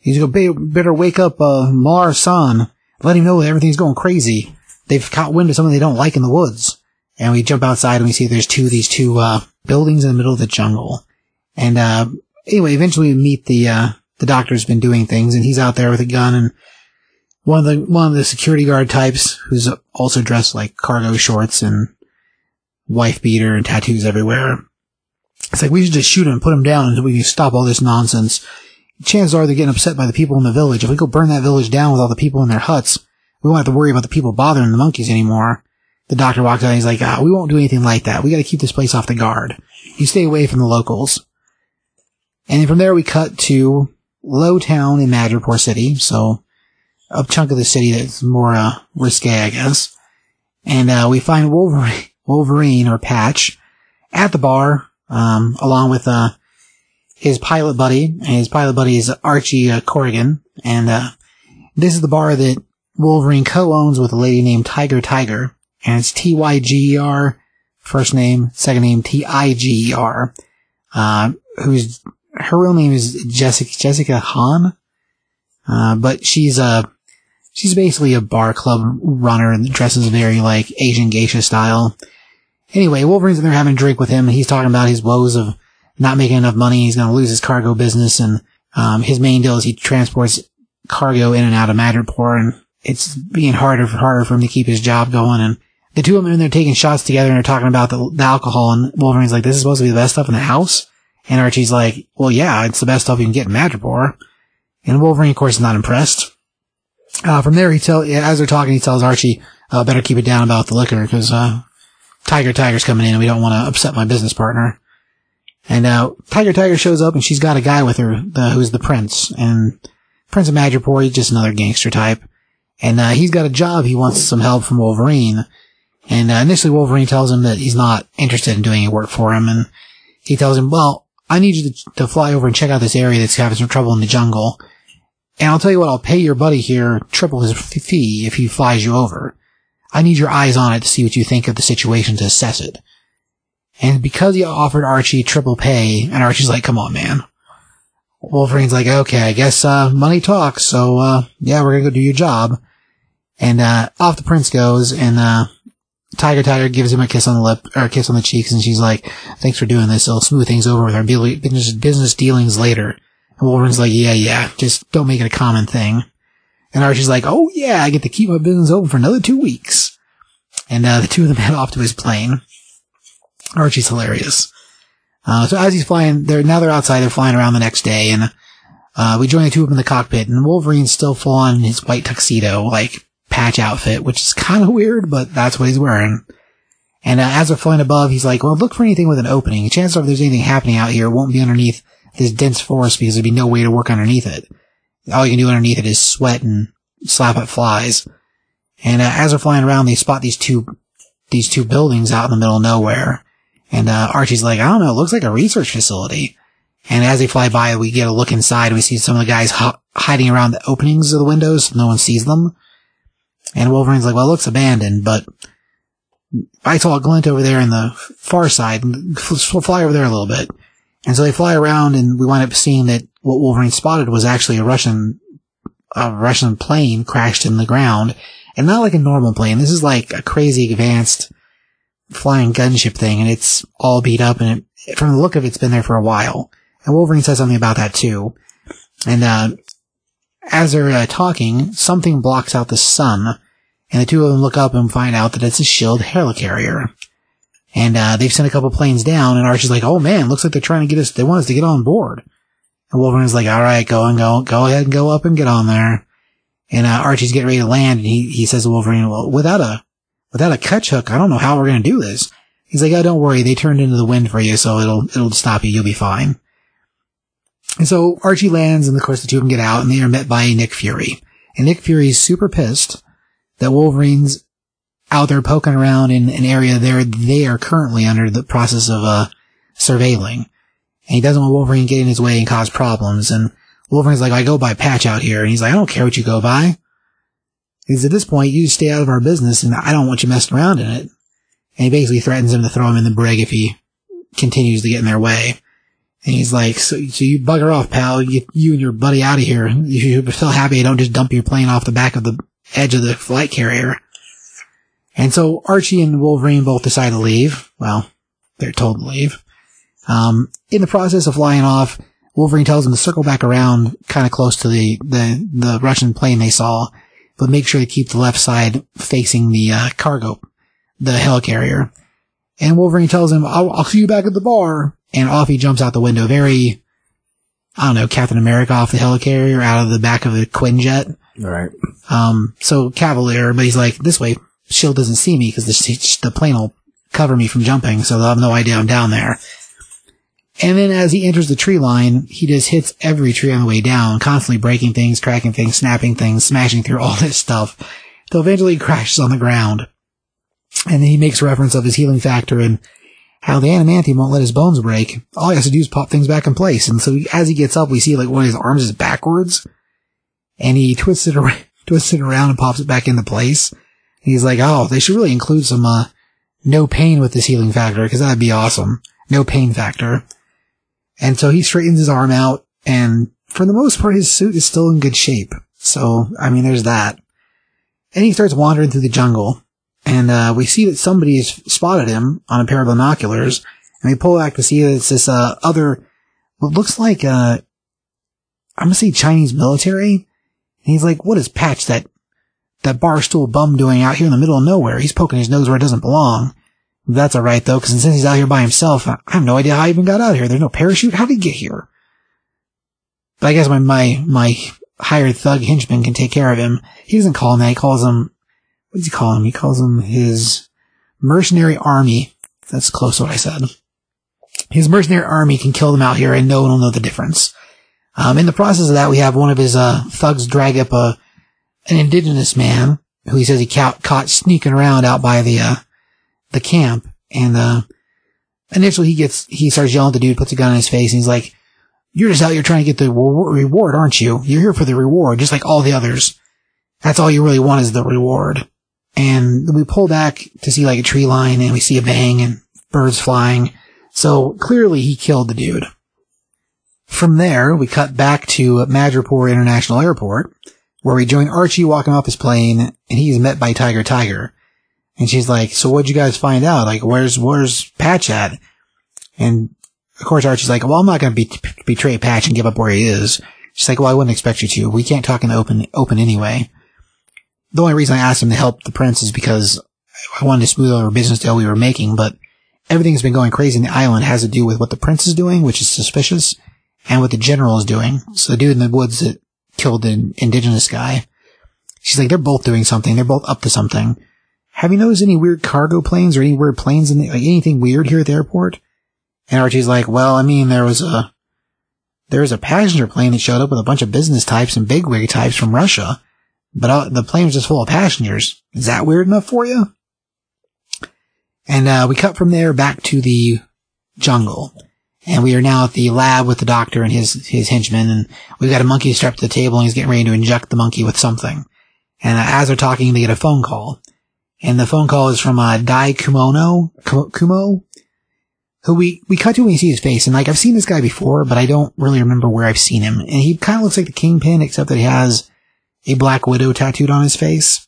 Speaker 2: He's gonna be, better wake up uh, Mar San, let him know that everything's going crazy. They've caught wind of something they don't like in the woods. And we jump outside and we see there's two, these two, uh, buildings in the middle of the jungle. And, uh, anyway, eventually we meet the, uh, the doctor's been doing things and he's out there with a gun and one of the one of the security guard types who's also dressed like cargo shorts and wife beater and tattoos everywhere. It's like we should just shoot him and put him down until we can stop all this nonsense. Chances are they're getting upset by the people in the village. If we go burn that village down with all the people in their huts, we won't have to worry about the people bothering the monkeys anymore. The doctor walks out and he's like, ah, we won't do anything like that. We gotta keep this place off the guard. You stay away from the locals. And then from there we cut to Lowtown in Madripoor City, so a chunk of the city that's more, uh, risque, I guess. And, uh, we find Wolverine, Wolverine or Patch at the bar, um, along with, uh, his pilot buddy, and his pilot buddy is Archie uh, Corrigan, and, uh, this is the bar that Wolverine co-owns with a lady named Tyger Tiger, and it's T-Y-G-E-R, first name, second name T-I-G-E-R, uh, who's, her real name is Jessica, Jessica Hahn, uh, but she's a, she's basically a bar club runner and dresses very like Asian geisha style. Anyway, Wolverine's in there having a drink with him and he's talking about his woes of not making enough money. He's going to lose his cargo business and, um, his main deal is he transports cargo in and out of Madripoor and it's being harder and harder for him to keep his job going and the two of them are in there taking shots together and they're talking about the, the alcohol and Wolverine's like, this is supposed to be the best stuff in the house? And Archie's like, well, yeah, it's the best stuff you can get in Madripoor. And Wolverine, of course, is not impressed. Uh, from there, he tell, as they're talking, he tells Archie, uh, better keep it down about the liquor because, uh, Tyger Tiger's coming in and we don't want to upset my business partner. And, uh, Tyger Tiger shows up and she's got a guy with her, who's the prince. And Prince of Madripoor, he's just another gangster type. And, uh, he's got a job. He wants some help from Wolverine. And, uh, initially Wolverine tells him that he's not interested in doing any work for him. And he tells him, well, I need you to, to fly over and check out this area that's having some trouble in the jungle. And I'll tell you what, I'll pay your buddy here triple his fee if he flies you over. I need your eyes on it to see what you think of the situation to assess it. And because he offered Archie triple pay, and Archie's like, come on, man. Wolverine's like, okay, I guess, uh, money talks, so, uh, yeah, we're gonna go do your job. And, uh, off the prince goes, and, uh, Tyger Tiger gives him a kiss on the lip, or a kiss on the cheeks, and she's like, thanks for doing this, it'll smooth things over with our business, business dealings later. And Wolverine's like, yeah, yeah, just don't make it a common thing. And Archie's like, oh yeah, I get to keep my business open for another two weeks. And, uh, the two of them head off to his plane. Archie's hilarious. Uh, so as he's flying, they're, now they're outside, they're flying around the next day, and, uh, we join the two of them in the cockpit, and Wolverine's still full on his white tuxedo, like, patch outfit, which is kind of weird, but that's what he's wearing. And, uh, as they're flying above, he's like, well, look for anything with an opening. Chances are if there's anything happening out here, it won't be underneath this dense forest because there'd be no way to work underneath it. All you can do underneath it is sweat and slap at flies. And, uh, as they're flying around, they spot these two, these two buildings out in the middle of nowhere. And uh, Archie's like, I don't know, it looks like a research facility. And as they fly by, we get a look inside we see some of the guys hiding around the openings of the windows so no one sees them. And Wolverine's like, well, it looks abandoned, but I saw a glint over there in the far side. And fly over there a little bit. And so they fly around and we wind up seeing that what Wolverine spotted was actually a Russian, a Russian plane crashed in the ground. And not like a normal plane. This is like a crazy advanced flying gunship thing and it's all beat up and it, from the look of it, it's been there for a while. And Wolverine says something about that too. And, uh, as they're uh, talking, something blocks out the sun and the two of them look up and find out that it's a shield helicarrier. And, uh, they've sent a couple planes down and Archie's like, oh man, looks like they're trying to get us, they want us to get on board. And Wolverine's like, alright, go and go, go ahead and go up and get on there. And, uh, Archie's getting ready to land and he, he says to Wolverine, well, without a, without a catch hook, I don't know how we're going to do this. He's like, oh, don't worry. They turned into the wind for you, so it'll, it'll stop you. You'll be fine. And so Archie lands, and of course the two of them get out, and they are met by Nick Fury. And Nick Fury's super pissed that Wolverine's out there poking around in an area there they are currently under the process of, uh, surveilling. And he doesn't want Wolverine to get in his way and cause problems. And Wolverine's like, I go by Patch out here. And he's like, I don't care what you go by. Because at this point, you stay out of our business and I don't want you messing around in it. And he basically threatens him to throw him in the brig if he continues to get in their way. And he's like, so, so you bugger off, pal. Get you and your buddy out of here. You should feel happy don't just dump your plane off the back of the edge of the flight carrier. And so Archie and Wolverine both decide to leave. Well, they're told to leave. Um, in the process of flying off, Wolverine tells them to circle back around kind of close to the, the, the Russian plane they saw but make sure to keep the left side facing the uh, cargo, the helicarrier. And Wolverine tells him, I'll, I'll see you back at the bar. And off he jumps out the window. Very, I don't know, Captain America off the helicarrier out of the back of a Quinjet.
Speaker 3: Right.
Speaker 2: Um, so Cavalier, but he's like, this way, Shield doesn't see me because the, the plane will cover me from jumping, so they'll have no idea I'm down there. And then as he enters the tree line, he just hits every tree on the way down, constantly breaking things, cracking things, snapping things, smashing through all this stuff, till eventually he crashes on the ground. And then he makes reference of his healing factor and how the adamantium won't let his bones break. All he has to do is pop things back in place. And so as he gets up, we see like one of his arms is backwards, and he twists it around, twists it around and pops it back into place. And He's like, oh, they should really include some, uh, no pain with this healing factor, because that'd be awesome. No pain factor. And so he straightens his arm out, and for the most part, his suit is still in good shape. So, I mean, there's that. And he starts wandering through the jungle, and uh, we see that somebody has spotted him on a pair of binoculars, and we pull back to see that it's this uh, other, what looks like, uh, I'm gonna say Chinese military. And he's like, what is Patch, that that barstool bum doing out here in the middle of nowhere? He's poking his nose where it doesn't belong. That's alright though, because since he's out here by himself, I have no idea how he even got out here. There's no parachute. How did he get here? But I guess my, my, my hired thug henchman can take care of him. He doesn't call him that. He calls him, what does he call him? He calls him his mercenary army. That's close to what I said. His mercenary army can kill them out here and no one will know the difference. Um, in the process of that, we have one of his, uh, thugs drag up a, an indigenous man who he says he ca- caught sneaking around out by the, uh, the camp. And, uh, initially he gets, he starts yelling at the dude, puts a gun in his face, and he's like, you're just out here trying to get the reward, aren't you? You're here for the reward, just like all the others. That's all you really want is the reward. And we pull back to see like a tree line and we see a bang and birds flying. So clearly he killed the dude. From there, we cut back to Madripoor International Airport, where we join Archie walking off his plane, and he's met by Tyger Tiger. And she's like, so what'd you guys find out? Like, where's, where's Patch at? And of course Archie's like, well, I'm not going to be- betray Patch and give up where he is. She's like, well, I wouldn't expect you to. We can't talk in the open, open anyway. The only reason I asked him to help the prince is because I wanted to smooth over a business deal we were making, but everything that's been going crazy in the island has to do with what the prince is doing, which is suspicious, and what the general is doing. So the dude in the woods that killed the indigenous guy, she's like, they're both doing something. They're both up to something. Have you noticed any weird cargo planes or any weird planes in the, like anything weird here at the airport? And Archie's like, well, I mean, there was a, there was a passenger plane that showed up with a bunch of business types and bigwig types from Russia, but uh, the plane was just full of passengers. Is that weird enough for you? And uh, we cut from there back to the jungle, and we are now at the lab with the doctor and his his henchmen, and we've got a monkey strapped to the table, and he's getting ready to inject the monkey with something. And uh, as they're talking, they get a phone call, and the phone call is from uh, Dai Kumono Kumo, who we we cut to when we see his face, and like I've seen this guy before, but I don't really remember where I've seen him. And he kind of looks like the Kingpin, except that he has a Black Widow tattooed on his face.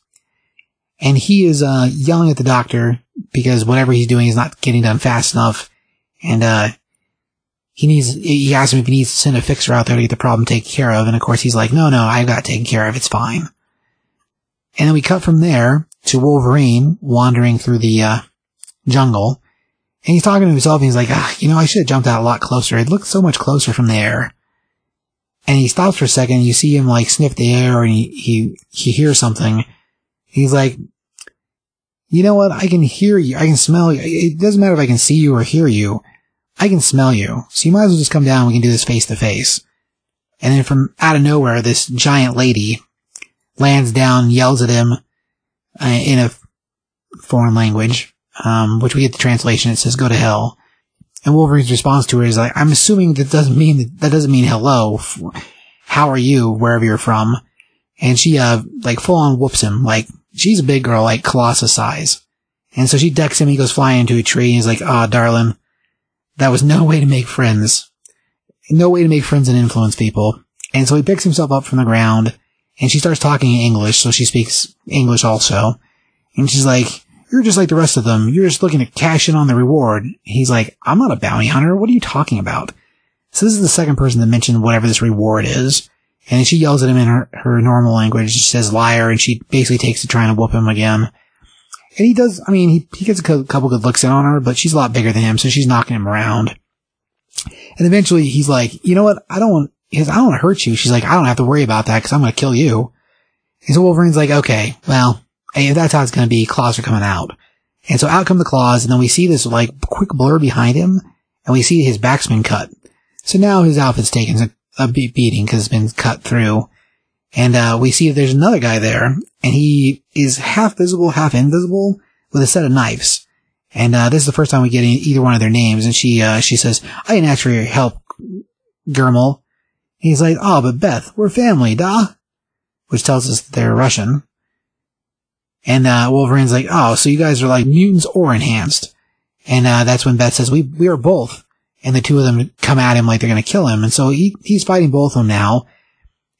Speaker 2: And he is uh, yelling at the doctor because whatever he's doing is not getting done fast enough, and uh, he needs. He asks him if he needs to send a fixer out there to get the problem taken care of, and of course he's like, "No, no, I've got taken care of. It's fine." And then we cut from there to Wolverine wandering through the uh, jungle, and he's talking to himself, and he's like, "Ah, you know, I should have jumped out a lot closer. It looked so much closer from there." And he stops for a second. And you see him like sniff the air, and he he he hears something. He's like, you know what? I can hear you. I can smell you. It doesn't matter if I can see you or hear you. I can smell you. So you might as well just come down. We can do this face to face. And then from out of nowhere, this giant lady lands down, yells at him in a foreign language, um, which we get the translation. It says, go to hell. And Wolverine's response to her is like, I'm assuming that doesn't mean, that doesn't mean hello. How are you, wherever you're from? And she, uh, like full on whoops him. Like, she's a big girl, like Colossus size. And so she decks him, he goes flying into a tree, and he's like, ah, darling, that was no way to make friends. No way to make friends and influence people. And so he picks himself up from the ground, and she starts talking in English, so she speaks English also. And she's like, you're just like the rest of them. You're just looking to cash in on the reward. He's like, I'm not a bounty hunter. What are you talking about? So this is the second person to mention whatever this reward is. And she yells at him in her, her normal language. She says liar, and she basically takes to trying to whoop him again. And he does, I mean, he, he gets a couple good looks in on her, but she's a lot bigger than him, so she's knocking him around. And eventually he's like, you know what? I don't want, he goes, I don't want to hurt you. She's like, I don't have to worry about that because I'm going to kill you. And so Wolverine's like, okay, well, if that's how it's going to be, claws are coming out. And so out come the claws, and then we see this like quick blur behind him, and we see his back's been cut. So now his outfit's taken a, a beating because it's been cut through. And uh, we see there's another guy there, and he is half visible, half invisible, with a set of knives. And uh, this is the first time we get either one of their names. And she uh, she says, "I didn't ask for your help, Germel." He's like, "Oh, but Beth, we're family, da," which tells us that they're Russian. And uh, Wolverine's like, "Oh, so you guys are like mutants or enhanced?" And uh, that's when Beth says, "We we are both." And the two of them come at him like they're gonna kill him. And so he he's fighting both of them now.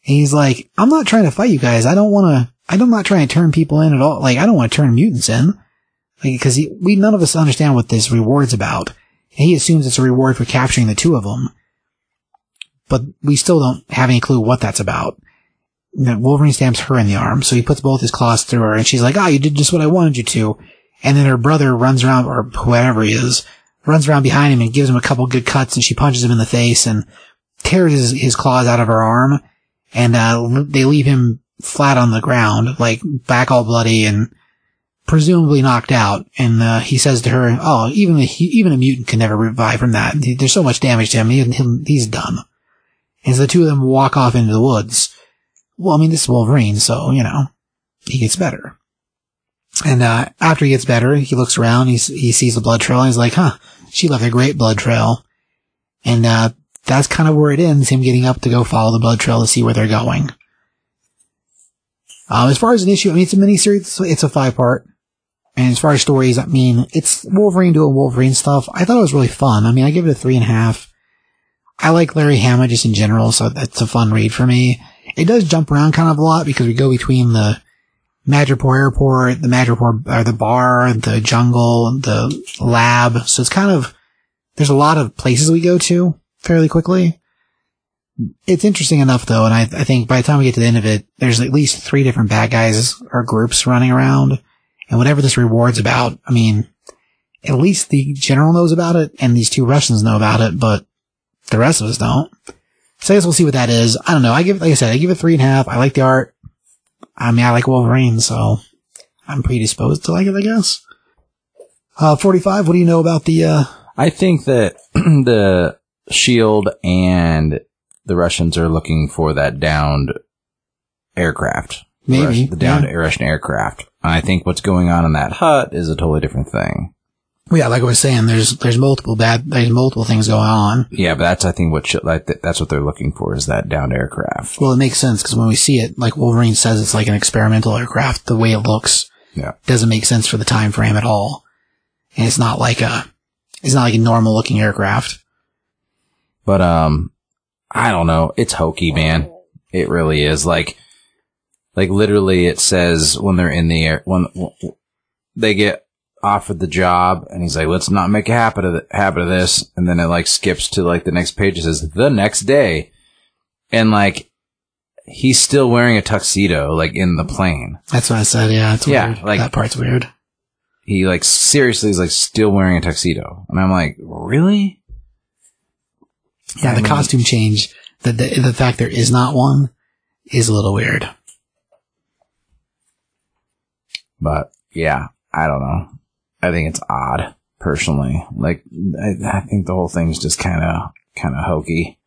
Speaker 2: And he's like, I'm not trying to fight you guys. I don't want to, I'm not trying to turn people in at all. Like, I don't want to turn mutants in. Like, cause he, we, none of us understand what this reward's about. And he assumes it's a reward for capturing the two of them. But we still don't have any clue what that's about. And then Wolverine stamps her in the arm, so he puts both his claws through her, and she's like, ah, you did just what I wanted you to. And then her brother runs around, or whoever he is, runs around behind him and gives him a couple good cuts, and she punches him in the face and tears his, his claws out of her arm and uh, they leave him flat on the ground, like back all bloody and presumably knocked out. And uh, he says to her, "Oh, even a, even a mutant can never revive from that. There's so much damage to him. He, he's done." And so the two of them walk off into the woods. Well, I mean, this is Wolverine, so you know he gets better. And uh, after he gets better, he looks around. He he sees the blood trail. and He's like, "Huh, she left a great blood trail." And uh, that's kind of where it ends, him getting up to go follow the blood trail to see where they're going. Um, as far as an issue, I mean, it's a miniseries, it's a five part. And as far as stories, I mean, it's Wolverine doing Wolverine stuff. I thought it was really fun. I mean, I give it a three and a half. I like Larry Hama just in general, so that's a fun read for me. It does jump around kind of a lot because we go between the Madripoor airport, the Madripoor, or the bar, the jungle, the lab. So it's kind of, there's a lot of places we go to fairly quickly. It's interesting enough though, and I, I think by the time we get to the end of it, there's at least three different bad guys or groups running around. And whatever this reward's about, I mean, at least the general knows about it and these two Russians know about it, but the rest of us don't. So I guess we'll see what that is. I don't know. I give, like I said, I give it three and a half. I like the art. I mean, I like Wolverine, so I'm predisposed to like it, I guess. Uh, 45, what do you know about the, uh,
Speaker 3: I think that the Shield and the Russians are looking for that downed aircraft. The
Speaker 2: Maybe,
Speaker 3: Russian- the downed
Speaker 2: yeah.
Speaker 3: Russian aircraft. I think what's going on in that hut is a totally different thing.
Speaker 2: Yeah, like I was saying, there's, there's multiple bad, there's multiple things going on.
Speaker 3: Yeah, but that's I think what sh- like that's what they're looking for is that downed aircraft.
Speaker 2: Well, it makes sense because when we see it, like Wolverine says, it's like an experimental aircraft. The way it looks
Speaker 3: Yeah.
Speaker 2: doesn't make sense for the time frame at all, and it's not like a, it's not like a normal looking aircraft.
Speaker 3: But um, I don't know. It's hokey, man. It really is. Like, like literally, it says when they're in the air when, when they get offered the job, and he's like, "Let's not make a habit of th- habit of this," and then it like skips to like the next page. It says the next day, and like he's still wearing a tuxedo, like in the plane.
Speaker 2: That's what I said. Yeah, it's
Speaker 3: Yeah,
Speaker 2: weird.
Speaker 3: like-
Speaker 2: that part's weird.
Speaker 3: He like seriously is like still wearing a tuxedo, and I'm like, really?
Speaker 2: Yeah,
Speaker 3: I
Speaker 2: the
Speaker 3: mean-
Speaker 2: costume change, the, the the fact there is not one, is a little weird.
Speaker 3: But yeah, I don't know. I think it's odd personally. Like, I, I think the whole thing's just kind of, kind of hokey.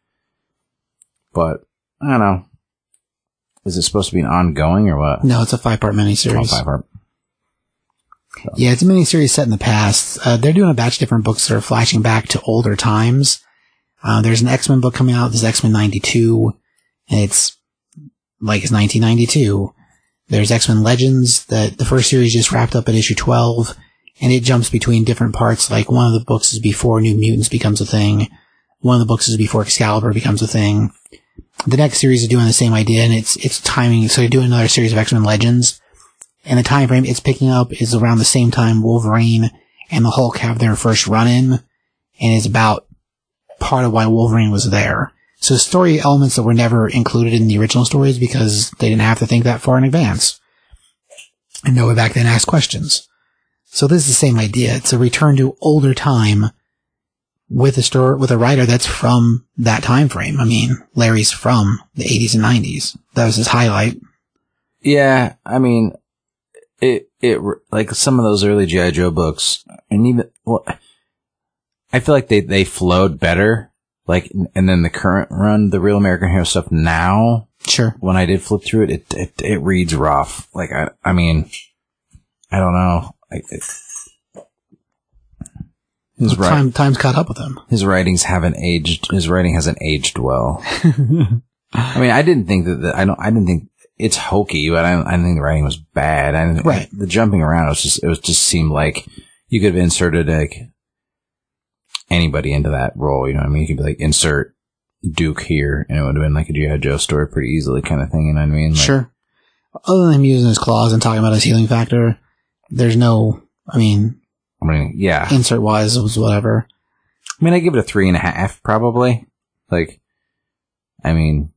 Speaker 3: But I don't know. Is it supposed to be an ongoing or what?
Speaker 2: No, it's a five part
Speaker 3: Oh,
Speaker 2: miniseries.
Speaker 3: five part.
Speaker 2: Yeah, it's a miniseries set in the past. Uh, they're doing a batch of different books that are flashing back to older times. Uh, there's an X Men book coming out. There's X Men '92, and it's like it's 1992. There's X Men Legends that the first series just wrapped up at issue 12, and it jumps between different parts. Like one of the books is before New Mutants becomes a thing. One of the books is before Excalibur becomes a thing. The next series is doing the same idea, and it's it's timing. So you're doing another series of X Men Legends and the time frame it's picking up is around the same time Wolverine and the Hulk have their first run in, and is about part of why Wolverine was there. So story elements that were never included in the original stories because they didn't have to think that far in advance. And Noah back then asked questions. So this is the same idea. It's a return to older time with a story, with a writer that's from that time frame. I mean, Larry's from the 80s and 90s. That was his highlight.
Speaker 3: Yeah, I mean, it it like some of those early GI Joe books, and even well, I feel like they they flowed better. Like, and then the current run, the Real American Hero stuff now.
Speaker 2: Sure.
Speaker 3: When I did flip through it, it it, it reads rough. Like I I mean, I don't know. Like it, his right,
Speaker 2: Time, time's caught up with him.
Speaker 3: his writings haven't aged. His writing hasn't aged well. I mean, I didn't think that. The, I don't. I didn't think it's hokey, but I, don't- I didn't think the writing was bad. I didn't,
Speaker 2: Right.
Speaker 3: The jumping around was just. It was just seemed like you could have inserted like anybody into that role. You know what I mean? You could be like insert Duke here, and it would have been like a GI Joe story pretty easily, kind of thing. You know what I mean? Like,
Speaker 2: Sure. Other than him using his claws and talking about his healing factor, there's no, I mean,
Speaker 3: I mean, yeah.
Speaker 2: insert wise was whatever.
Speaker 3: I mean, I give it a three and a half, probably. Like, I mean,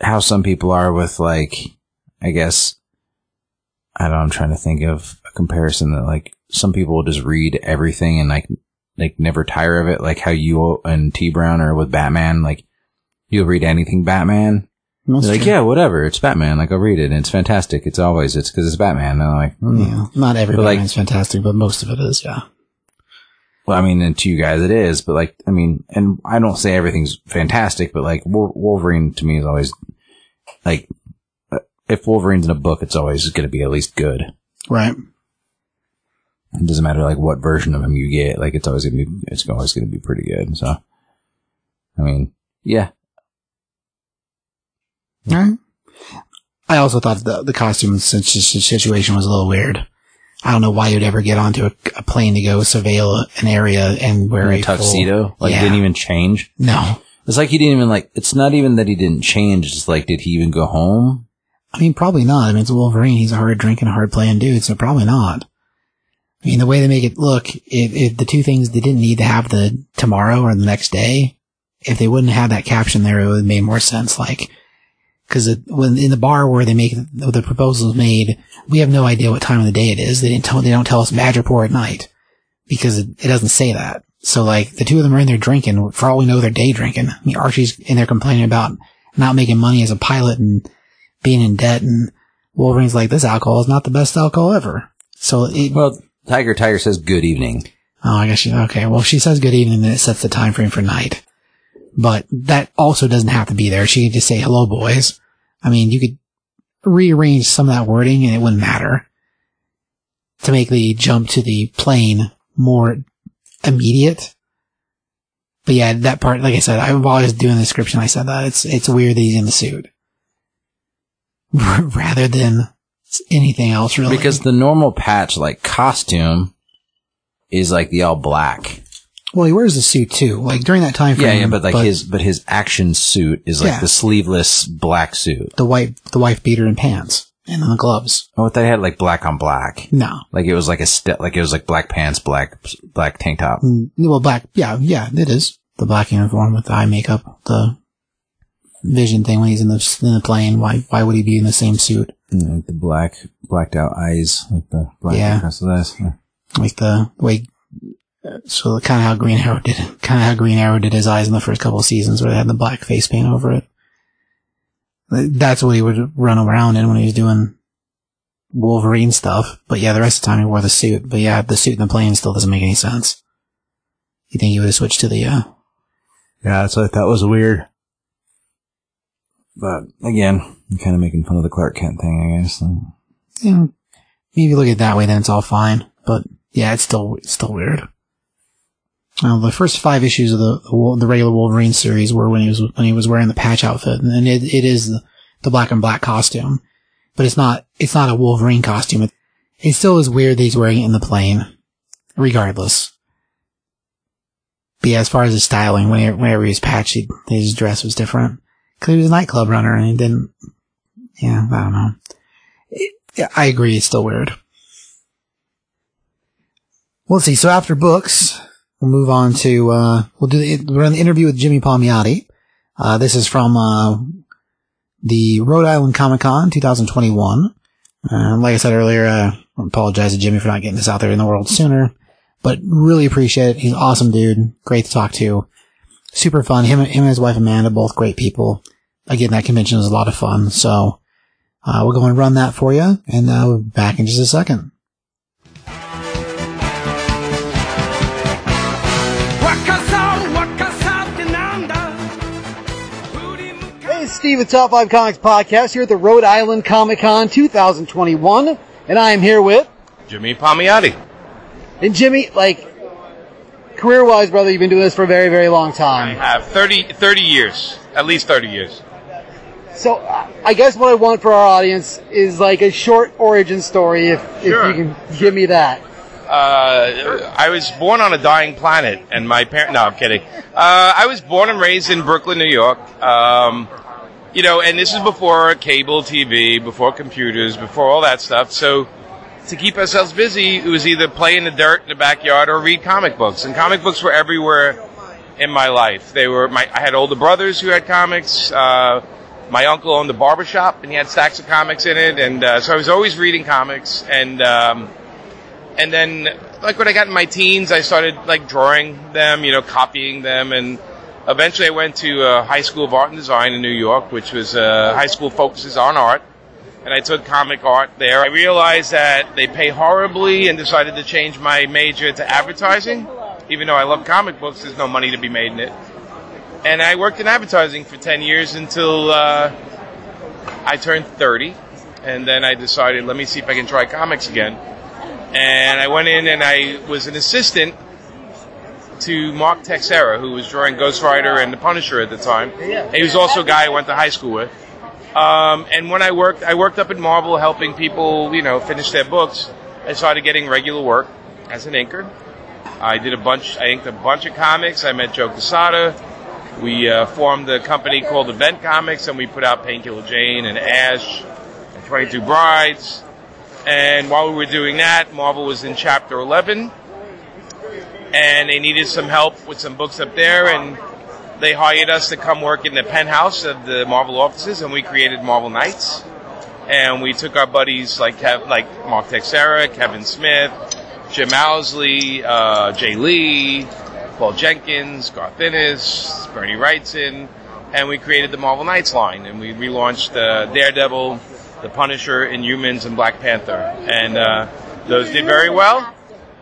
Speaker 3: how some people are with like, I guess, I don't know, I'm trying to think of a comparison that like some people will just read everything and like, like never tire of it. Like how you and T Brown are with Batman. Like, you'll read anything Batman.
Speaker 2: That's
Speaker 3: like,
Speaker 2: true.
Speaker 3: yeah, whatever. It's Batman. Like, I'll read it and it's fantastic. It's always, it's cause it's Batman. And I'm like, hmm.
Speaker 2: Yeah. Not every
Speaker 3: But, like-
Speaker 2: fantastic, but most of it is, yeah.
Speaker 3: Well, I mean, and to you guys it is, but like, I mean, and I don't say everything's fantastic, but like Wolverine to me is always like, uh, if Wolverine's in a book, it's always going to be at least good.
Speaker 2: Right.
Speaker 3: It doesn't matter like what version of him you get, like it's always going to be, it's always going to be pretty good. So, I mean, yeah,
Speaker 2: Alright. I also thought the, the costume si- si- situation was a little weird. I don't know why you'd ever get onto a, a plane to go surveil an area and wear a
Speaker 3: a
Speaker 2: full-
Speaker 3: tuxedo, like
Speaker 2: Yeah.
Speaker 3: didn't even change.
Speaker 2: No.
Speaker 3: It's like he didn't even like, it's not even that he didn't change. It's like, did he even go home?
Speaker 2: I mean, probably not. I mean, it's Wolverine. He's a hard drinking, hard playing dude, so probably not. I mean, the way they make it look, if, if the two things they didn't need to have the tomorrow or the next day, if they wouldn't have that caption there, it would have made more sense. Like, cause it, when in the bar where they make the, proposals made, we have no idea what time of the day it is. They didn't tell, they don't tell us Madripoor at night because it, it doesn't say that. So like the two of them are in there drinking. For all we know, they're day drinking. I mean, Archie's in there complaining about not making money as a pilot and being in debt and Wolverine's like, this alcohol is not the best alcohol ever. So it,
Speaker 3: Well, Tyger Tiger says good evening.
Speaker 2: oh, I guess she, okay. Well, if she says good evening, then it sets the time frame for night. But that also doesn't have to be there. She could just say, hello, boys. I mean, you could rearrange some of that wording and it wouldn't matter to make the jump to the plane more immediate. But yeah, that part, like I said, I while I was doing the description, I said that it's, it's weird that he's in the suit rather than anything else really.
Speaker 3: Because the normal patch, like costume, is like the all black.
Speaker 2: Well, he wears the suit too. Like during that time frame.
Speaker 3: yeah, yeah, but like his, but his action suit is like
Speaker 2: Yeah.
Speaker 3: the sleeveless black suit.
Speaker 2: the white, the wife beater and pants and then the gloves.
Speaker 3: Oh, they had like black on black.
Speaker 2: No.
Speaker 3: Like it was like a step, like it was like black pants, black, black tank top.
Speaker 2: Mm, Well, black. Yeah, yeah, it is the black uniform with the eye makeup, the vision thing when he's in the in the plane. Why why would he be in the same suit?
Speaker 3: Like the black, blacked out eyes, like the black
Speaker 2: Yeah.
Speaker 3: across the eyes. Yeah.
Speaker 2: Like the way. So kind of how Green Arrow did, kind of how Green Arrow did his eyes in the first couple of seasons, where they had the black face paint over it. That's what he would run around in when he was doing Wolverine stuff. But yeah, the rest of the time he wore the suit. But yeah, the suit in the plane still doesn't make any sense. You think he would have switched to the uh,
Speaker 3: Yeah, that's what I thought was weird. But again, I'm kind of making fun of the Clark Kent thing, I guess.
Speaker 2: Yeah, maybe look at it that way, then it's all fine. But yeah, it's still it's still weird. Well, the first five issues of the the regular Wolverine series were when he was when he was wearing the patch outfit, and it it is the, black and black costume, but it's not it's not a Wolverine costume. It, it still is weird that he's wearing it in the plane, regardless. But yeah, as far as his styling, whenever, whenever he was patchy, his dress was different because he was a nightclub runner and he didn't. Yeah, I don't know. Yeah, I agree. It's still weird. Well, see. So after books, we'll move on to, uh, we'll do the, we're on the interview with Jimmy Palmiotti. Uh, this is from, uh, the Rhode Island Comic Con 2021. Um, like I said earlier, uh, I apologize to Jimmy for not getting this out there in the world sooner, but really appreciate it. He's an awesome dude. Great to talk to. Super fun. Him, him and his wife Amanda, both great people. Again, that convention was a lot of fun. So, uh, we'll go and run that for you and, uh, we'll be back in just a second. Steve at Top 5 Comics Podcast here at the Rhode Island Comic Con 2021. And I am here with,
Speaker 5: Jimmy Palmiotti.
Speaker 2: and Jimmy, like, career wise, brother, you've been doing this for a very, very long time.
Speaker 5: I have 30, 30 years, at least 30 years.
Speaker 2: So, I guess what I want for our audience is like a short origin story, if,
Speaker 5: Sure.
Speaker 2: if you can give me that.
Speaker 5: Uh, I was born on a dying planet, and my parent. No, I'm kidding. Uh, I was born and raised in Brooklyn, New York. Um, you know, and this is before cable TV, before computers, before all that stuff. So, to keep ourselves busy, it was either play in the dirt in the backyard or read comic books. And comic books were everywhere in my life. They were my. I had older brothers who had comics. Uh, my uncle owned a barber shop, and he had stacks of comics in it. And uh, so I was always reading comics. And um, and then like when I got in my teens, I started like drawing them, you know, copying them, and eventually I went to a high school of art and design in New York, which was uh, high school focuses on art, and I took comic art there. I realized that they pay horribly, and decided to change my major to advertising. Even though I love comic books, there's no money to be made in it. And I worked in advertising for 10 years until uh, I turned 30. And then I decided, let me see if I can try comics again and I went in and I was an assistant to Mark Texeira, who was drawing Ghost Rider and The Punisher at the time. He was also a guy I went to high school with. Um, and when I worked, I worked up at Marvel helping people, you know, finish their books. I started getting regular work as an inker. I did a bunch, I inked a bunch of comics. I met Joe Quesada. We uh, formed a company called Event Comics, and we put out Painkiller Jane and Ash and 22 Brides. And while we were doing that, Marvel was in chapter 11, and they needed some help with some books up there, and they hired us to come work in the penthouse of the Marvel offices, and we created Marvel Knights. And we took our buddies like Kev, like Mark Texeira, Kevin Smith, Jim Owsley, uh, Jae Lee, Paul Jenkins, Garth Ennis, Bernie Wrightson, and we created the Marvel Knights line, and we relaunched uh, Daredevil, the Punisher, Inhumans, and Black Panther, and uh, those did very well.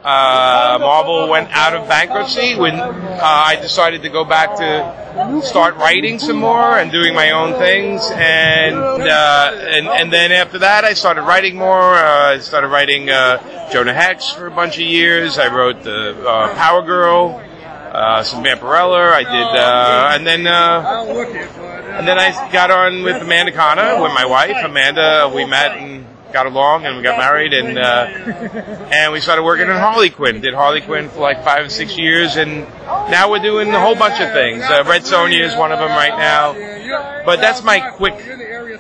Speaker 5: Uh, Marvel went out of bankruptcy when uh, I decided to go back to start writing some more and doing my own things, and uh, and and then after that I started writing more. Uh, I started writing uh, Jonah Hex for a bunch of years. I wrote the uh, Power Girl, uh, some Vampirella. I did, uh, and then. Uh, and then I got on with Amanda Conner, with my wife Amanda. We met and got along, and we got married, and uh, and we started working in Harley Quinn. Did Harley Quinn for like five or six years, and now we're doing a whole bunch of things. Uh, Red Sonja is one of them right now, but that's my quick,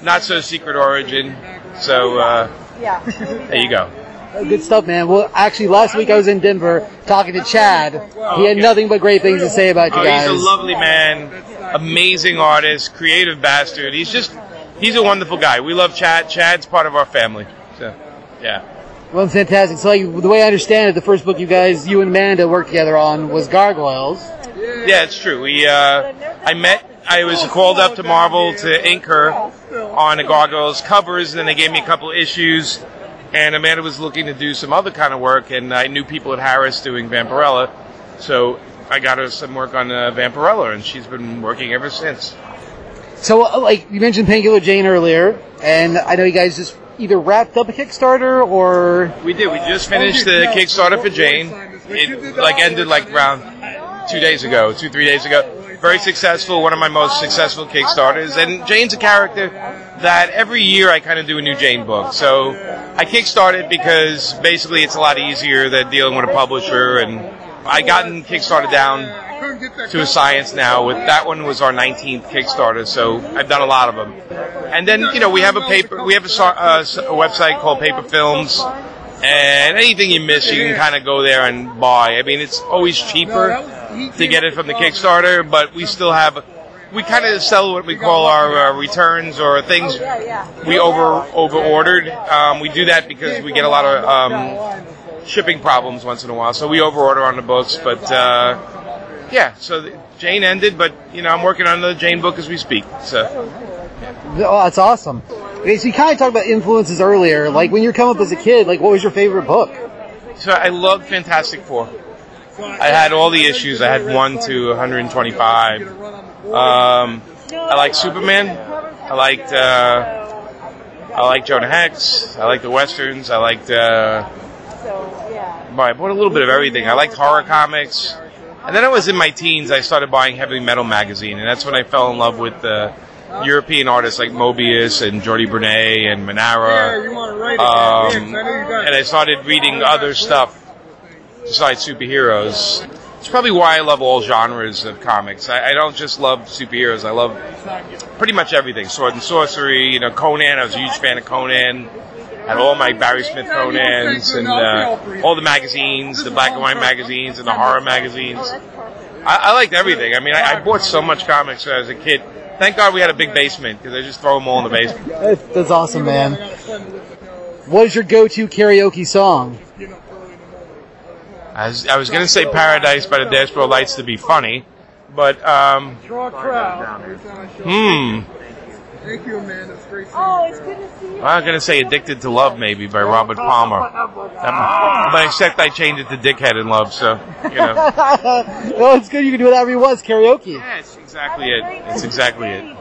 Speaker 5: not so secret origin. So uh, there you go.
Speaker 2: Good stuff, man. Well, actually, last week I was in Denver talking to Chad. He had nothing but great things to say about you
Speaker 5: Oh,
Speaker 2: guys.
Speaker 5: he's a lovely man, amazing artist, creative bastard. He's just, he's a wonderful guy. We love Chad. Chad's part of our family. So, yeah.
Speaker 2: Well, fantastic. So, like, the way I understand it, the first book you guys, you and Amanda, worked together on was Gargoyles.
Speaker 5: Yeah, it's true. We, uh, I met, I was called up to Marvel to ink her on the Gargoyles covers, and then they gave me a couple of issues. And Amanda was looking to do some other kind of work, and I knew people at Harris doing Vampirella, so I got her some work on uh, Vampirella, and she's been working ever since.
Speaker 2: So, uh, like, you mentioned Painkiller Jane earlier, and I know you guys just either wrapped up a Kickstarter or.
Speaker 5: We did. We just finished the Kickstarter for Jane. It like ended like around two days ago, two three days ago. Very successful. One of my most successful Kickstarters. And Jane's a character that every year I kind of do a new Jane book. So I kickstarted because basically it's a lot easier than dealing with a publisher. And I gotten Kickstarter down to a science now. With that one was our 19th Kickstarter, so I've done a lot of them. And then you know we have a paper, we have a, uh, a website called Paper Films, And anything you miss, you can kind of go there and buy. I mean, it's always cheaper to get it from the Kickstarter, but we still have. We kind of sell what we call our uh, returns or things we over over ordered. Um, we do that because we get a lot of um, shipping problems once in a while, so we over order on the books. But uh, yeah, so the, Jane ended, but you know I'm working on the Jane book as we speak. So
Speaker 6: Oh, that's awesome. Okay, so you kind of talked about influences earlier. Like when you were coming up as a kid, like what was your favorite book?
Speaker 5: So I loved Fantastic Four. I had all the issues. I had one to 125. Um, I liked Superman. I liked uh, I liked Jonah Hex. I liked the westerns. I liked. Uh, well, I bought a little bit of everything. I liked horror comics. And then I was in my teens. I started buying Heavy Metal magazine, and that's when I fell in love with the European artists like Moebius and Jordi Bernet and Manara. Um, and I started reading other stuff besides superheroes. It's probably why I love all genres of comics. I, I don't just love superheroes. I love pretty much everything. Sword and sorcery. You know, Conan. I was a huge fan of Conan. Had all my Barry Smith Conans and uh, all the magazines, the black and white magazines and the horror magazines. I, I liked everything. I mean, I, I bought so much comics as a kid. Thank God we had a big basement because I just throw them all in the basement.
Speaker 6: That's, that's awesome, man. What is your go-to karaoke song?
Speaker 5: I was, I was going to say Paradise by the Dashboard Lights to be funny, but um, hmm.
Speaker 7: Thank you, Amanda. It's great
Speaker 8: Oh, it's good to see you.
Speaker 5: I'm going to say Addicted to Love maybe by Robert Palmer. Um, but except I changed it to Dickhead in Love, so, you know.
Speaker 6: oh, it's good. You can do whatever you want. It's karaoke.
Speaker 5: Yeah, it's exactly it. It's exactly it.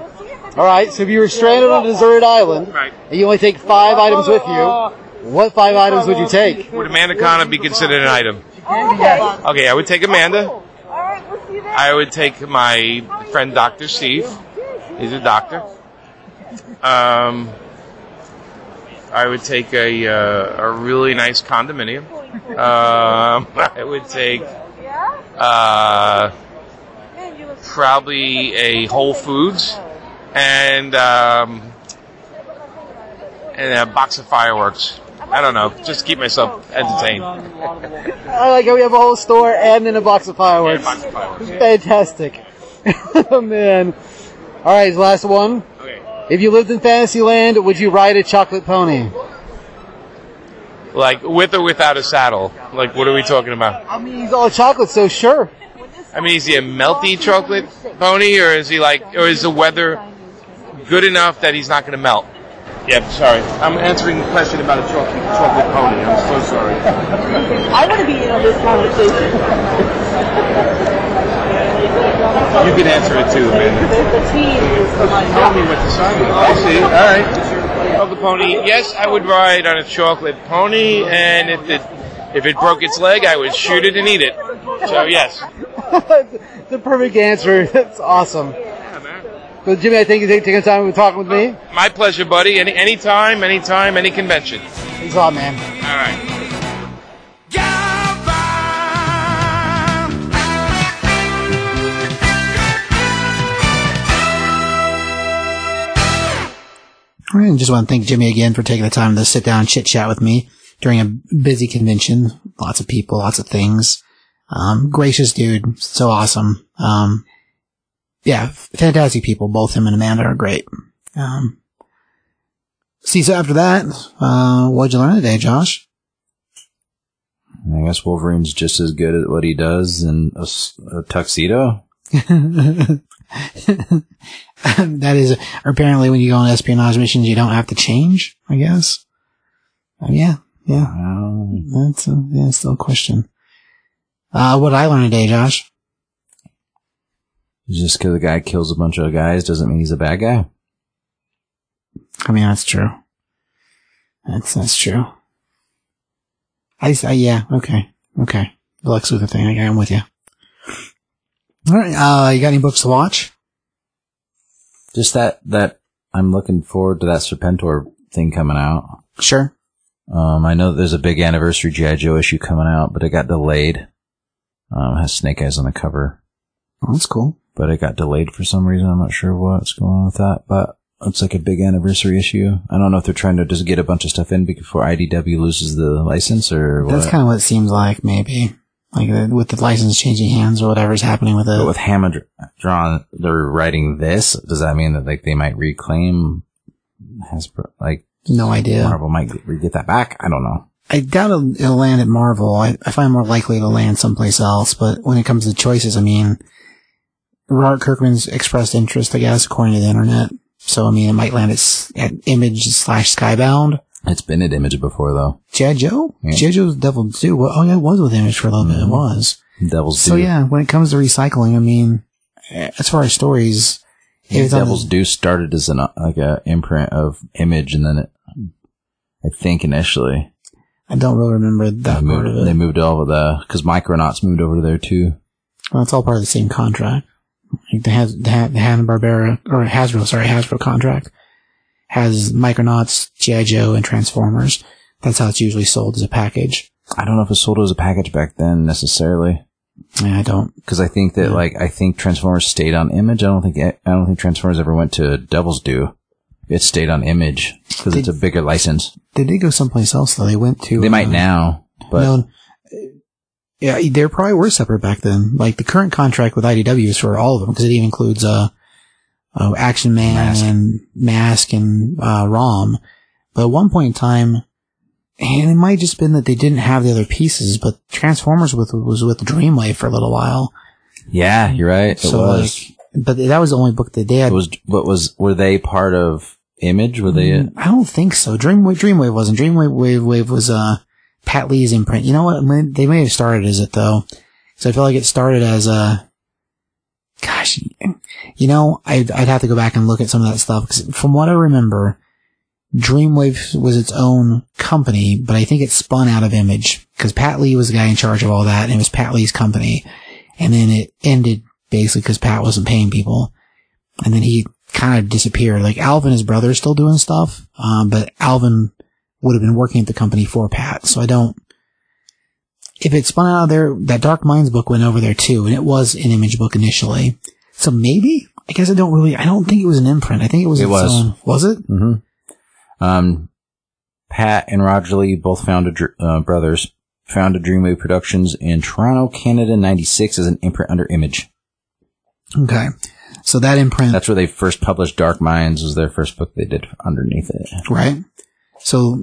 Speaker 6: All right. So if you were stranded on a deserted island
Speaker 5: Right.
Speaker 6: and you only take five items with you, what five items would you take?
Speaker 5: Would Amanda Conner be considered an item?
Speaker 8: Oh, okay.
Speaker 5: Okay, I would take Amanda.
Speaker 8: All right, we'll see you then.
Speaker 5: I would take my friend Dr. Steve. He's a doctor. Um, I would take a uh, a really nice condominium. Um, I would take uh,
Speaker 8: Man, you look
Speaker 5: probably a Whole Foods and um, and a box of fireworks. I don't know, just to keep myself entertained.
Speaker 6: I like how we have a whole store and then a box of fireworks.
Speaker 5: box of fireworks.
Speaker 6: Fantastic. oh, man. All right, last one.
Speaker 5: Okay.
Speaker 6: If you lived in Fantasyland, would you ride a chocolate pony?
Speaker 5: Like with or without a saddle? Like what are we talking about?
Speaker 6: I mean, he's all chocolate, so sure.
Speaker 5: I mean, is he a melty chocolate pony, or is he like, or is the weather good enough that he's not going to melt? Yep, sorry. I'm answering a question about a chocolate chocolate pony. I'm so sorry.
Speaker 8: I want to be in on this conversation.
Speaker 5: You can answer it too, man.
Speaker 8: The team is my
Speaker 5: Tell me what to sign. I see. All right. Chocolate pony. Yes, I would ride on a chocolate pony, and if it if it broke its leg, I would shoot it and eat it. So yes.
Speaker 6: the perfect answer. That's awesome. So, Jimmy, I thank you for taking the time to talk with me.
Speaker 5: My pleasure, buddy. Any anytime, anytime, any convention.
Speaker 6: Thanks a lot, man.
Speaker 5: All right.
Speaker 2: And just want to thank Jimmy again for taking the time to sit down and chit chat with me during a busy convention. Lots of people, lots of things. Um, gracious dude, so awesome. Um, yeah, fantastic people. Both him and Amanda are great. Um, see, so after that, uh, what'd you learn today, Josh?
Speaker 3: I guess Wolverine's just as good at what he does in a tuxedo.
Speaker 2: that is apparently when you go on espionage missions, you don't have to change. I guess. Uh, yeah, yeah.
Speaker 3: Um,
Speaker 2: That's a, yeah, still a question. Uh, what I learned today, Josh?
Speaker 3: just because a guy kills a bunch of guys doesn't mean he's a bad guy.
Speaker 2: I mean, that's true. That's, that's true. I, uh, yeah, okay, okay. The Lex Luthor thing, I, I'm with you. Alright, uh, you got any books to watch?
Speaker 3: Just that that I'm looking forward to that Serpentor thing coming out.
Speaker 2: Sure.
Speaker 3: Um, I know that there's a big anniversary GI Joe issue coming out, but it got delayed. Um, it has Snake Eyes on the cover,
Speaker 2: Oh, that's cool.
Speaker 3: but it got delayed for some reason. I'm not sure what's going on with that. But it's like a big anniversary issue. I don't know if they're trying to just get a bunch of stuff in before IDW loses the license or what.
Speaker 2: That's kind of what it seems like, maybe. Like uh, with the license changing hands or whatever's happening with it.
Speaker 3: But
Speaker 2: it.
Speaker 3: with Hammond drawn, they're writing this. Does that mean that like they might reclaim Hasbro? Like
Speaker 2: No idea.
Speaker 3: Marvel might get, get that back? I don't know.
Speaker 2: I doubt it'll, it'll land at Marvel. I, I find more likely to land someplace else. But when it comes to choices, I mean, Robert Kirkman's expressed interest, I guess, according to the internet. So I mean, it might land at, at Image slash Skybound.
Speaker 3: It's been at Image before though.
Speaker 2: G.I. Joe?
Speaker 3: Yeah.
Speaker 2: G.I. Joe's Devil's Due. Well, oh yeah, it was with Image for a little bit. It was.
Speaker 3: Devils
Speaker 2: So
Speaker 3: do.
Speaker 2: yeah, when it comes to recycling, I mean, eh, as far as stories, it's
Speaker 3: Devils
Speaker 2: the-
Speaker 3: started as an uh, like a imprint of Image, and then it, I think initially
Speaker 2: I don't really remember
Speaker 3: they
Speaker 2: that part of
Speaker 3: moved,
Speaker 2: it.
Speaker 3: they moved all of the because Micronauts moved over there too.
Speaker 2: Well, it's all part of the same contract. Like the has the, Ha- the Hanna Barbera or Hasbro, sorry, Hasbro contract has Micronauts, GI Joe, and Transformers. That's how it's usually sold as a package.
Speaker 3: I don't know if it sold as a package back then necessarily.
Speaker 2: Yeah, I don't.
Speaker 3: Because I think that, like, I think Transformers stayed on Image. I don't think I don't think Transformers ever went to Devil's Due. It stayed on Image because it's a bigger license.
Speaker 2: They did go someplace else though. They went to.
Speaker 3: They might
Speaker 2: uh,
Speaker 3: now, but
Speaker 2: no, yeah, there probably were separate back then. Like the current contract with IDW is for all of them because it even includes uh, uh Action Man
Speaker 3: Mask.
Speaker 2: and Mask and uh, Rom. But at one point in time, and it might just been that they didn't have the other pieces. But Transformers with was with Dreamwave for a little while.
Speaker 3: yeah, you're right. It
Speaker 2: so
Speaker 3: was.
Speaker 2: like, but that was the only book that they had.
Speaker 3: it was. What was? Were they part of Image? Were they?
Speaker 2: I don't think so. Dreamwave, Dreamwave wasn't. Dreamwave Wave, Wave was uh Pat Lee's imprint. You know what? They may have started as it though. So I feel like it started as a. Gosh, you know, I'd, I'd have to go back and look at some of that stuff. Cause from what I remember, Dreamwave was its own company, but I think it spun out of Image because Pat Lee was the guy in charge of all that, and it was Pat Lee's company. And then it ended basically because Pat wasn't paying people, and then he kind of disappeared. Like Alvin, his brother, is still doing stuff, um, but Alvin would have been working at the company for Pat. So I don't. If it spun out of there, that Dark Minds book went over there too, and it was an image book initially. So maybe I guess I don't really. I don't think it was an imprint. I think it was
Speaker 3: It was.
Speaker 2: own. Was it?
Speaker 3: hmm Um, Pat and Roger Lee both founded uh, brothers founded Dreamwave Productions in Toronto, Canada, '96 as an imprint under Image.
Speaker 2: Okay. So that imprint,
Speaker 3: That's where they first published Dark Minds. Was their first book they did underneath it.
Speaker 2: right? So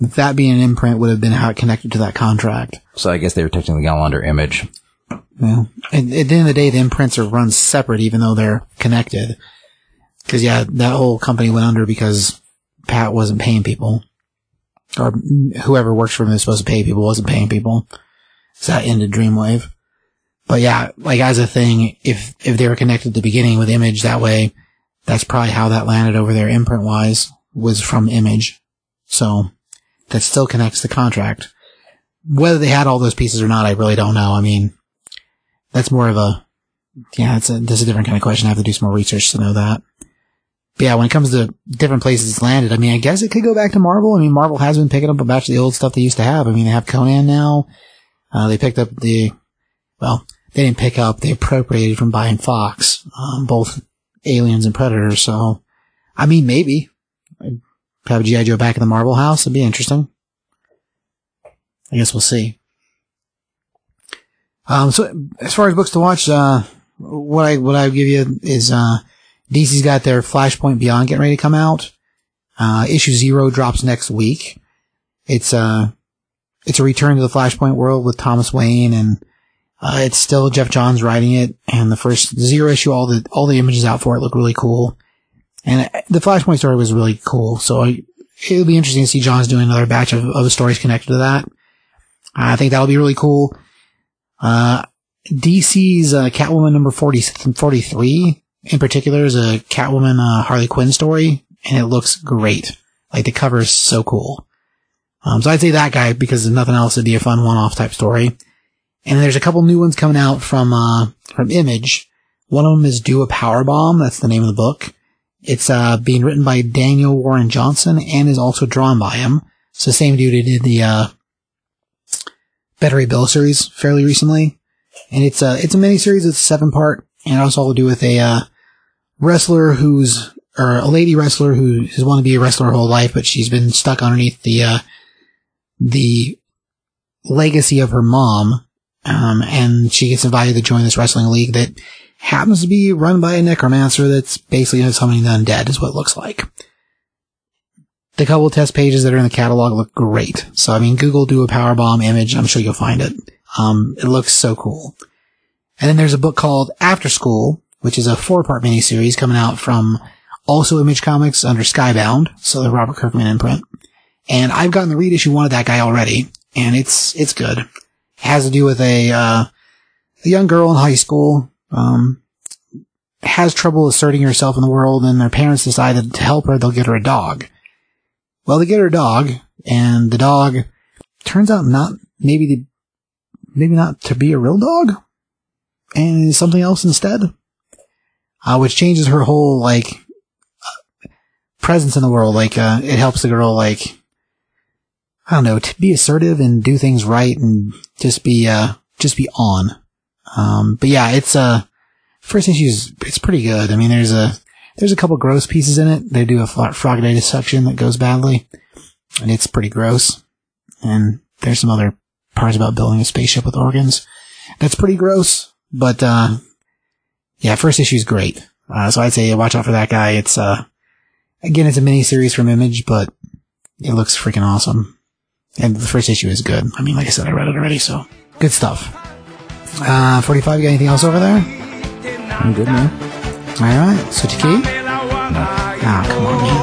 Speaker 2: that being an imprint would have been how it connected to that contract.
Speaker 3: So I guess they were technically all under Image.
Speaker 2: Well, at, at the end of the day, the imprints are run separate, even though they're connected. Because yeah, that whole company went under because Pat wasn't paying people, or whoever works for him is supposed to pay people wasn't paying people. So that ended Dreamwave. But yeah, like as a thing, if if they were connected at the beginning with Image that way, that's probably how that landed over there, imprint wise, was from Image. So that still connects the contract. Whether they had all those pieces or not, I really don't know. I mean, that's more of a yeah, that's a that's a different kind of question. I have to do some more research to know that. But yeah, when it comes to different places it's landed, I mean, I guess it could go back to Marvel. I mean, Marvel has been picking up a bunch of the old stuff they used to have. I mean, they have Conan now. Uh, they picked up the well, they didn't pick up. They appropriated from buying Fox, um, both Aliens and Predators. So, I mean, maybe I'd have GI Joe back in the Marvel house. It'd be interesting. I guess we'll see. Um, so as far as books to watch, uh, what I, what I would give you is, uh, DC's got their Flashpoint Beyond getting ready to come out. Uh, issue zero drops next week. It's, uh, it's a return to the Flashpoint world with Thomas Wayne and, uh, it's still Geoff Johns writing it and the first zero issue, all the, all the images out for it look really cool. And uh, the Flashpoint story was really cool. So I, it'll be interesting to see Johns doing another batch of, of stories connected to that. I think that'll be really cool. Uh, DC's uh, Catwoman number 40, 43 in particular is a Catwoman uh, Harley Quinn story, and it looks great. Like the cover is so cool. Um, so I'd say that guy because if nothing else, it'd be a fun one-off type story. And there's a couple new ones coming out from uh, from Image. One of them is Do a Powerbomb. That's the name of the book. It's uh, being written by Daniel Warren Johnson and is also drawn by him. The same dude who did the uh, Beta Ray Bill series fairly recently, and it's a it's a miniseries. It's seven part, and it also all to do with a uh, wrestler who's or a lady wrestler who has wanted to be a wrestler her whole life, but she's been stuck underneath the uh, the legacy of her mom, um, and she gets invited to join this wrestling league that happens to be run by a necromancer that's basically summoning the undead, is what it looks like. The couple test pages that are in the catalog look great. So, I mean, Google do a powerbomb image. I'm sure you'll find it. Um, it looks so cool. And then there's a book called After School, which is a four part miniseries coming out from also Image Comics under Skybound. So the Robert Kirkman imprint. And I've gotten the read issue one of that guy already. And it's, it's good. It has to do with a, uh, a young girl in high school, um, has trouble asserting herself in the world and their parents decided to help her, they'll get her a dog. Well, they get her dog, and the dog turns out not maybe the maybe not to be a real dog, and something else instead, uh, which changes her whole like uh, presence in the world. Like uh, it helps the girl like I don't know to be assertive and do things right and just be uh just be on. Um, but yeah, it's uh first issue's it's pretty good. I mean, there's a there's a couple gross pieces in it. They do a frogaditis suction that goes badly, and it's pretty gross. And there's some other parts about building a spaceship with organs. That's pretty gross, but uh, yeah, first issue is great. Uh, so I'd say watch out for that guy. It's uh, again, it's a mini series from Image, but it looks freaking awesome. And the first issue is good. I mean, like I said, I read it already, so good stuff. Uh, 45, you got anything else over there?
Speaker 3: I'm good, man.
Speaker 2: All right, switch a key. Ah, come on.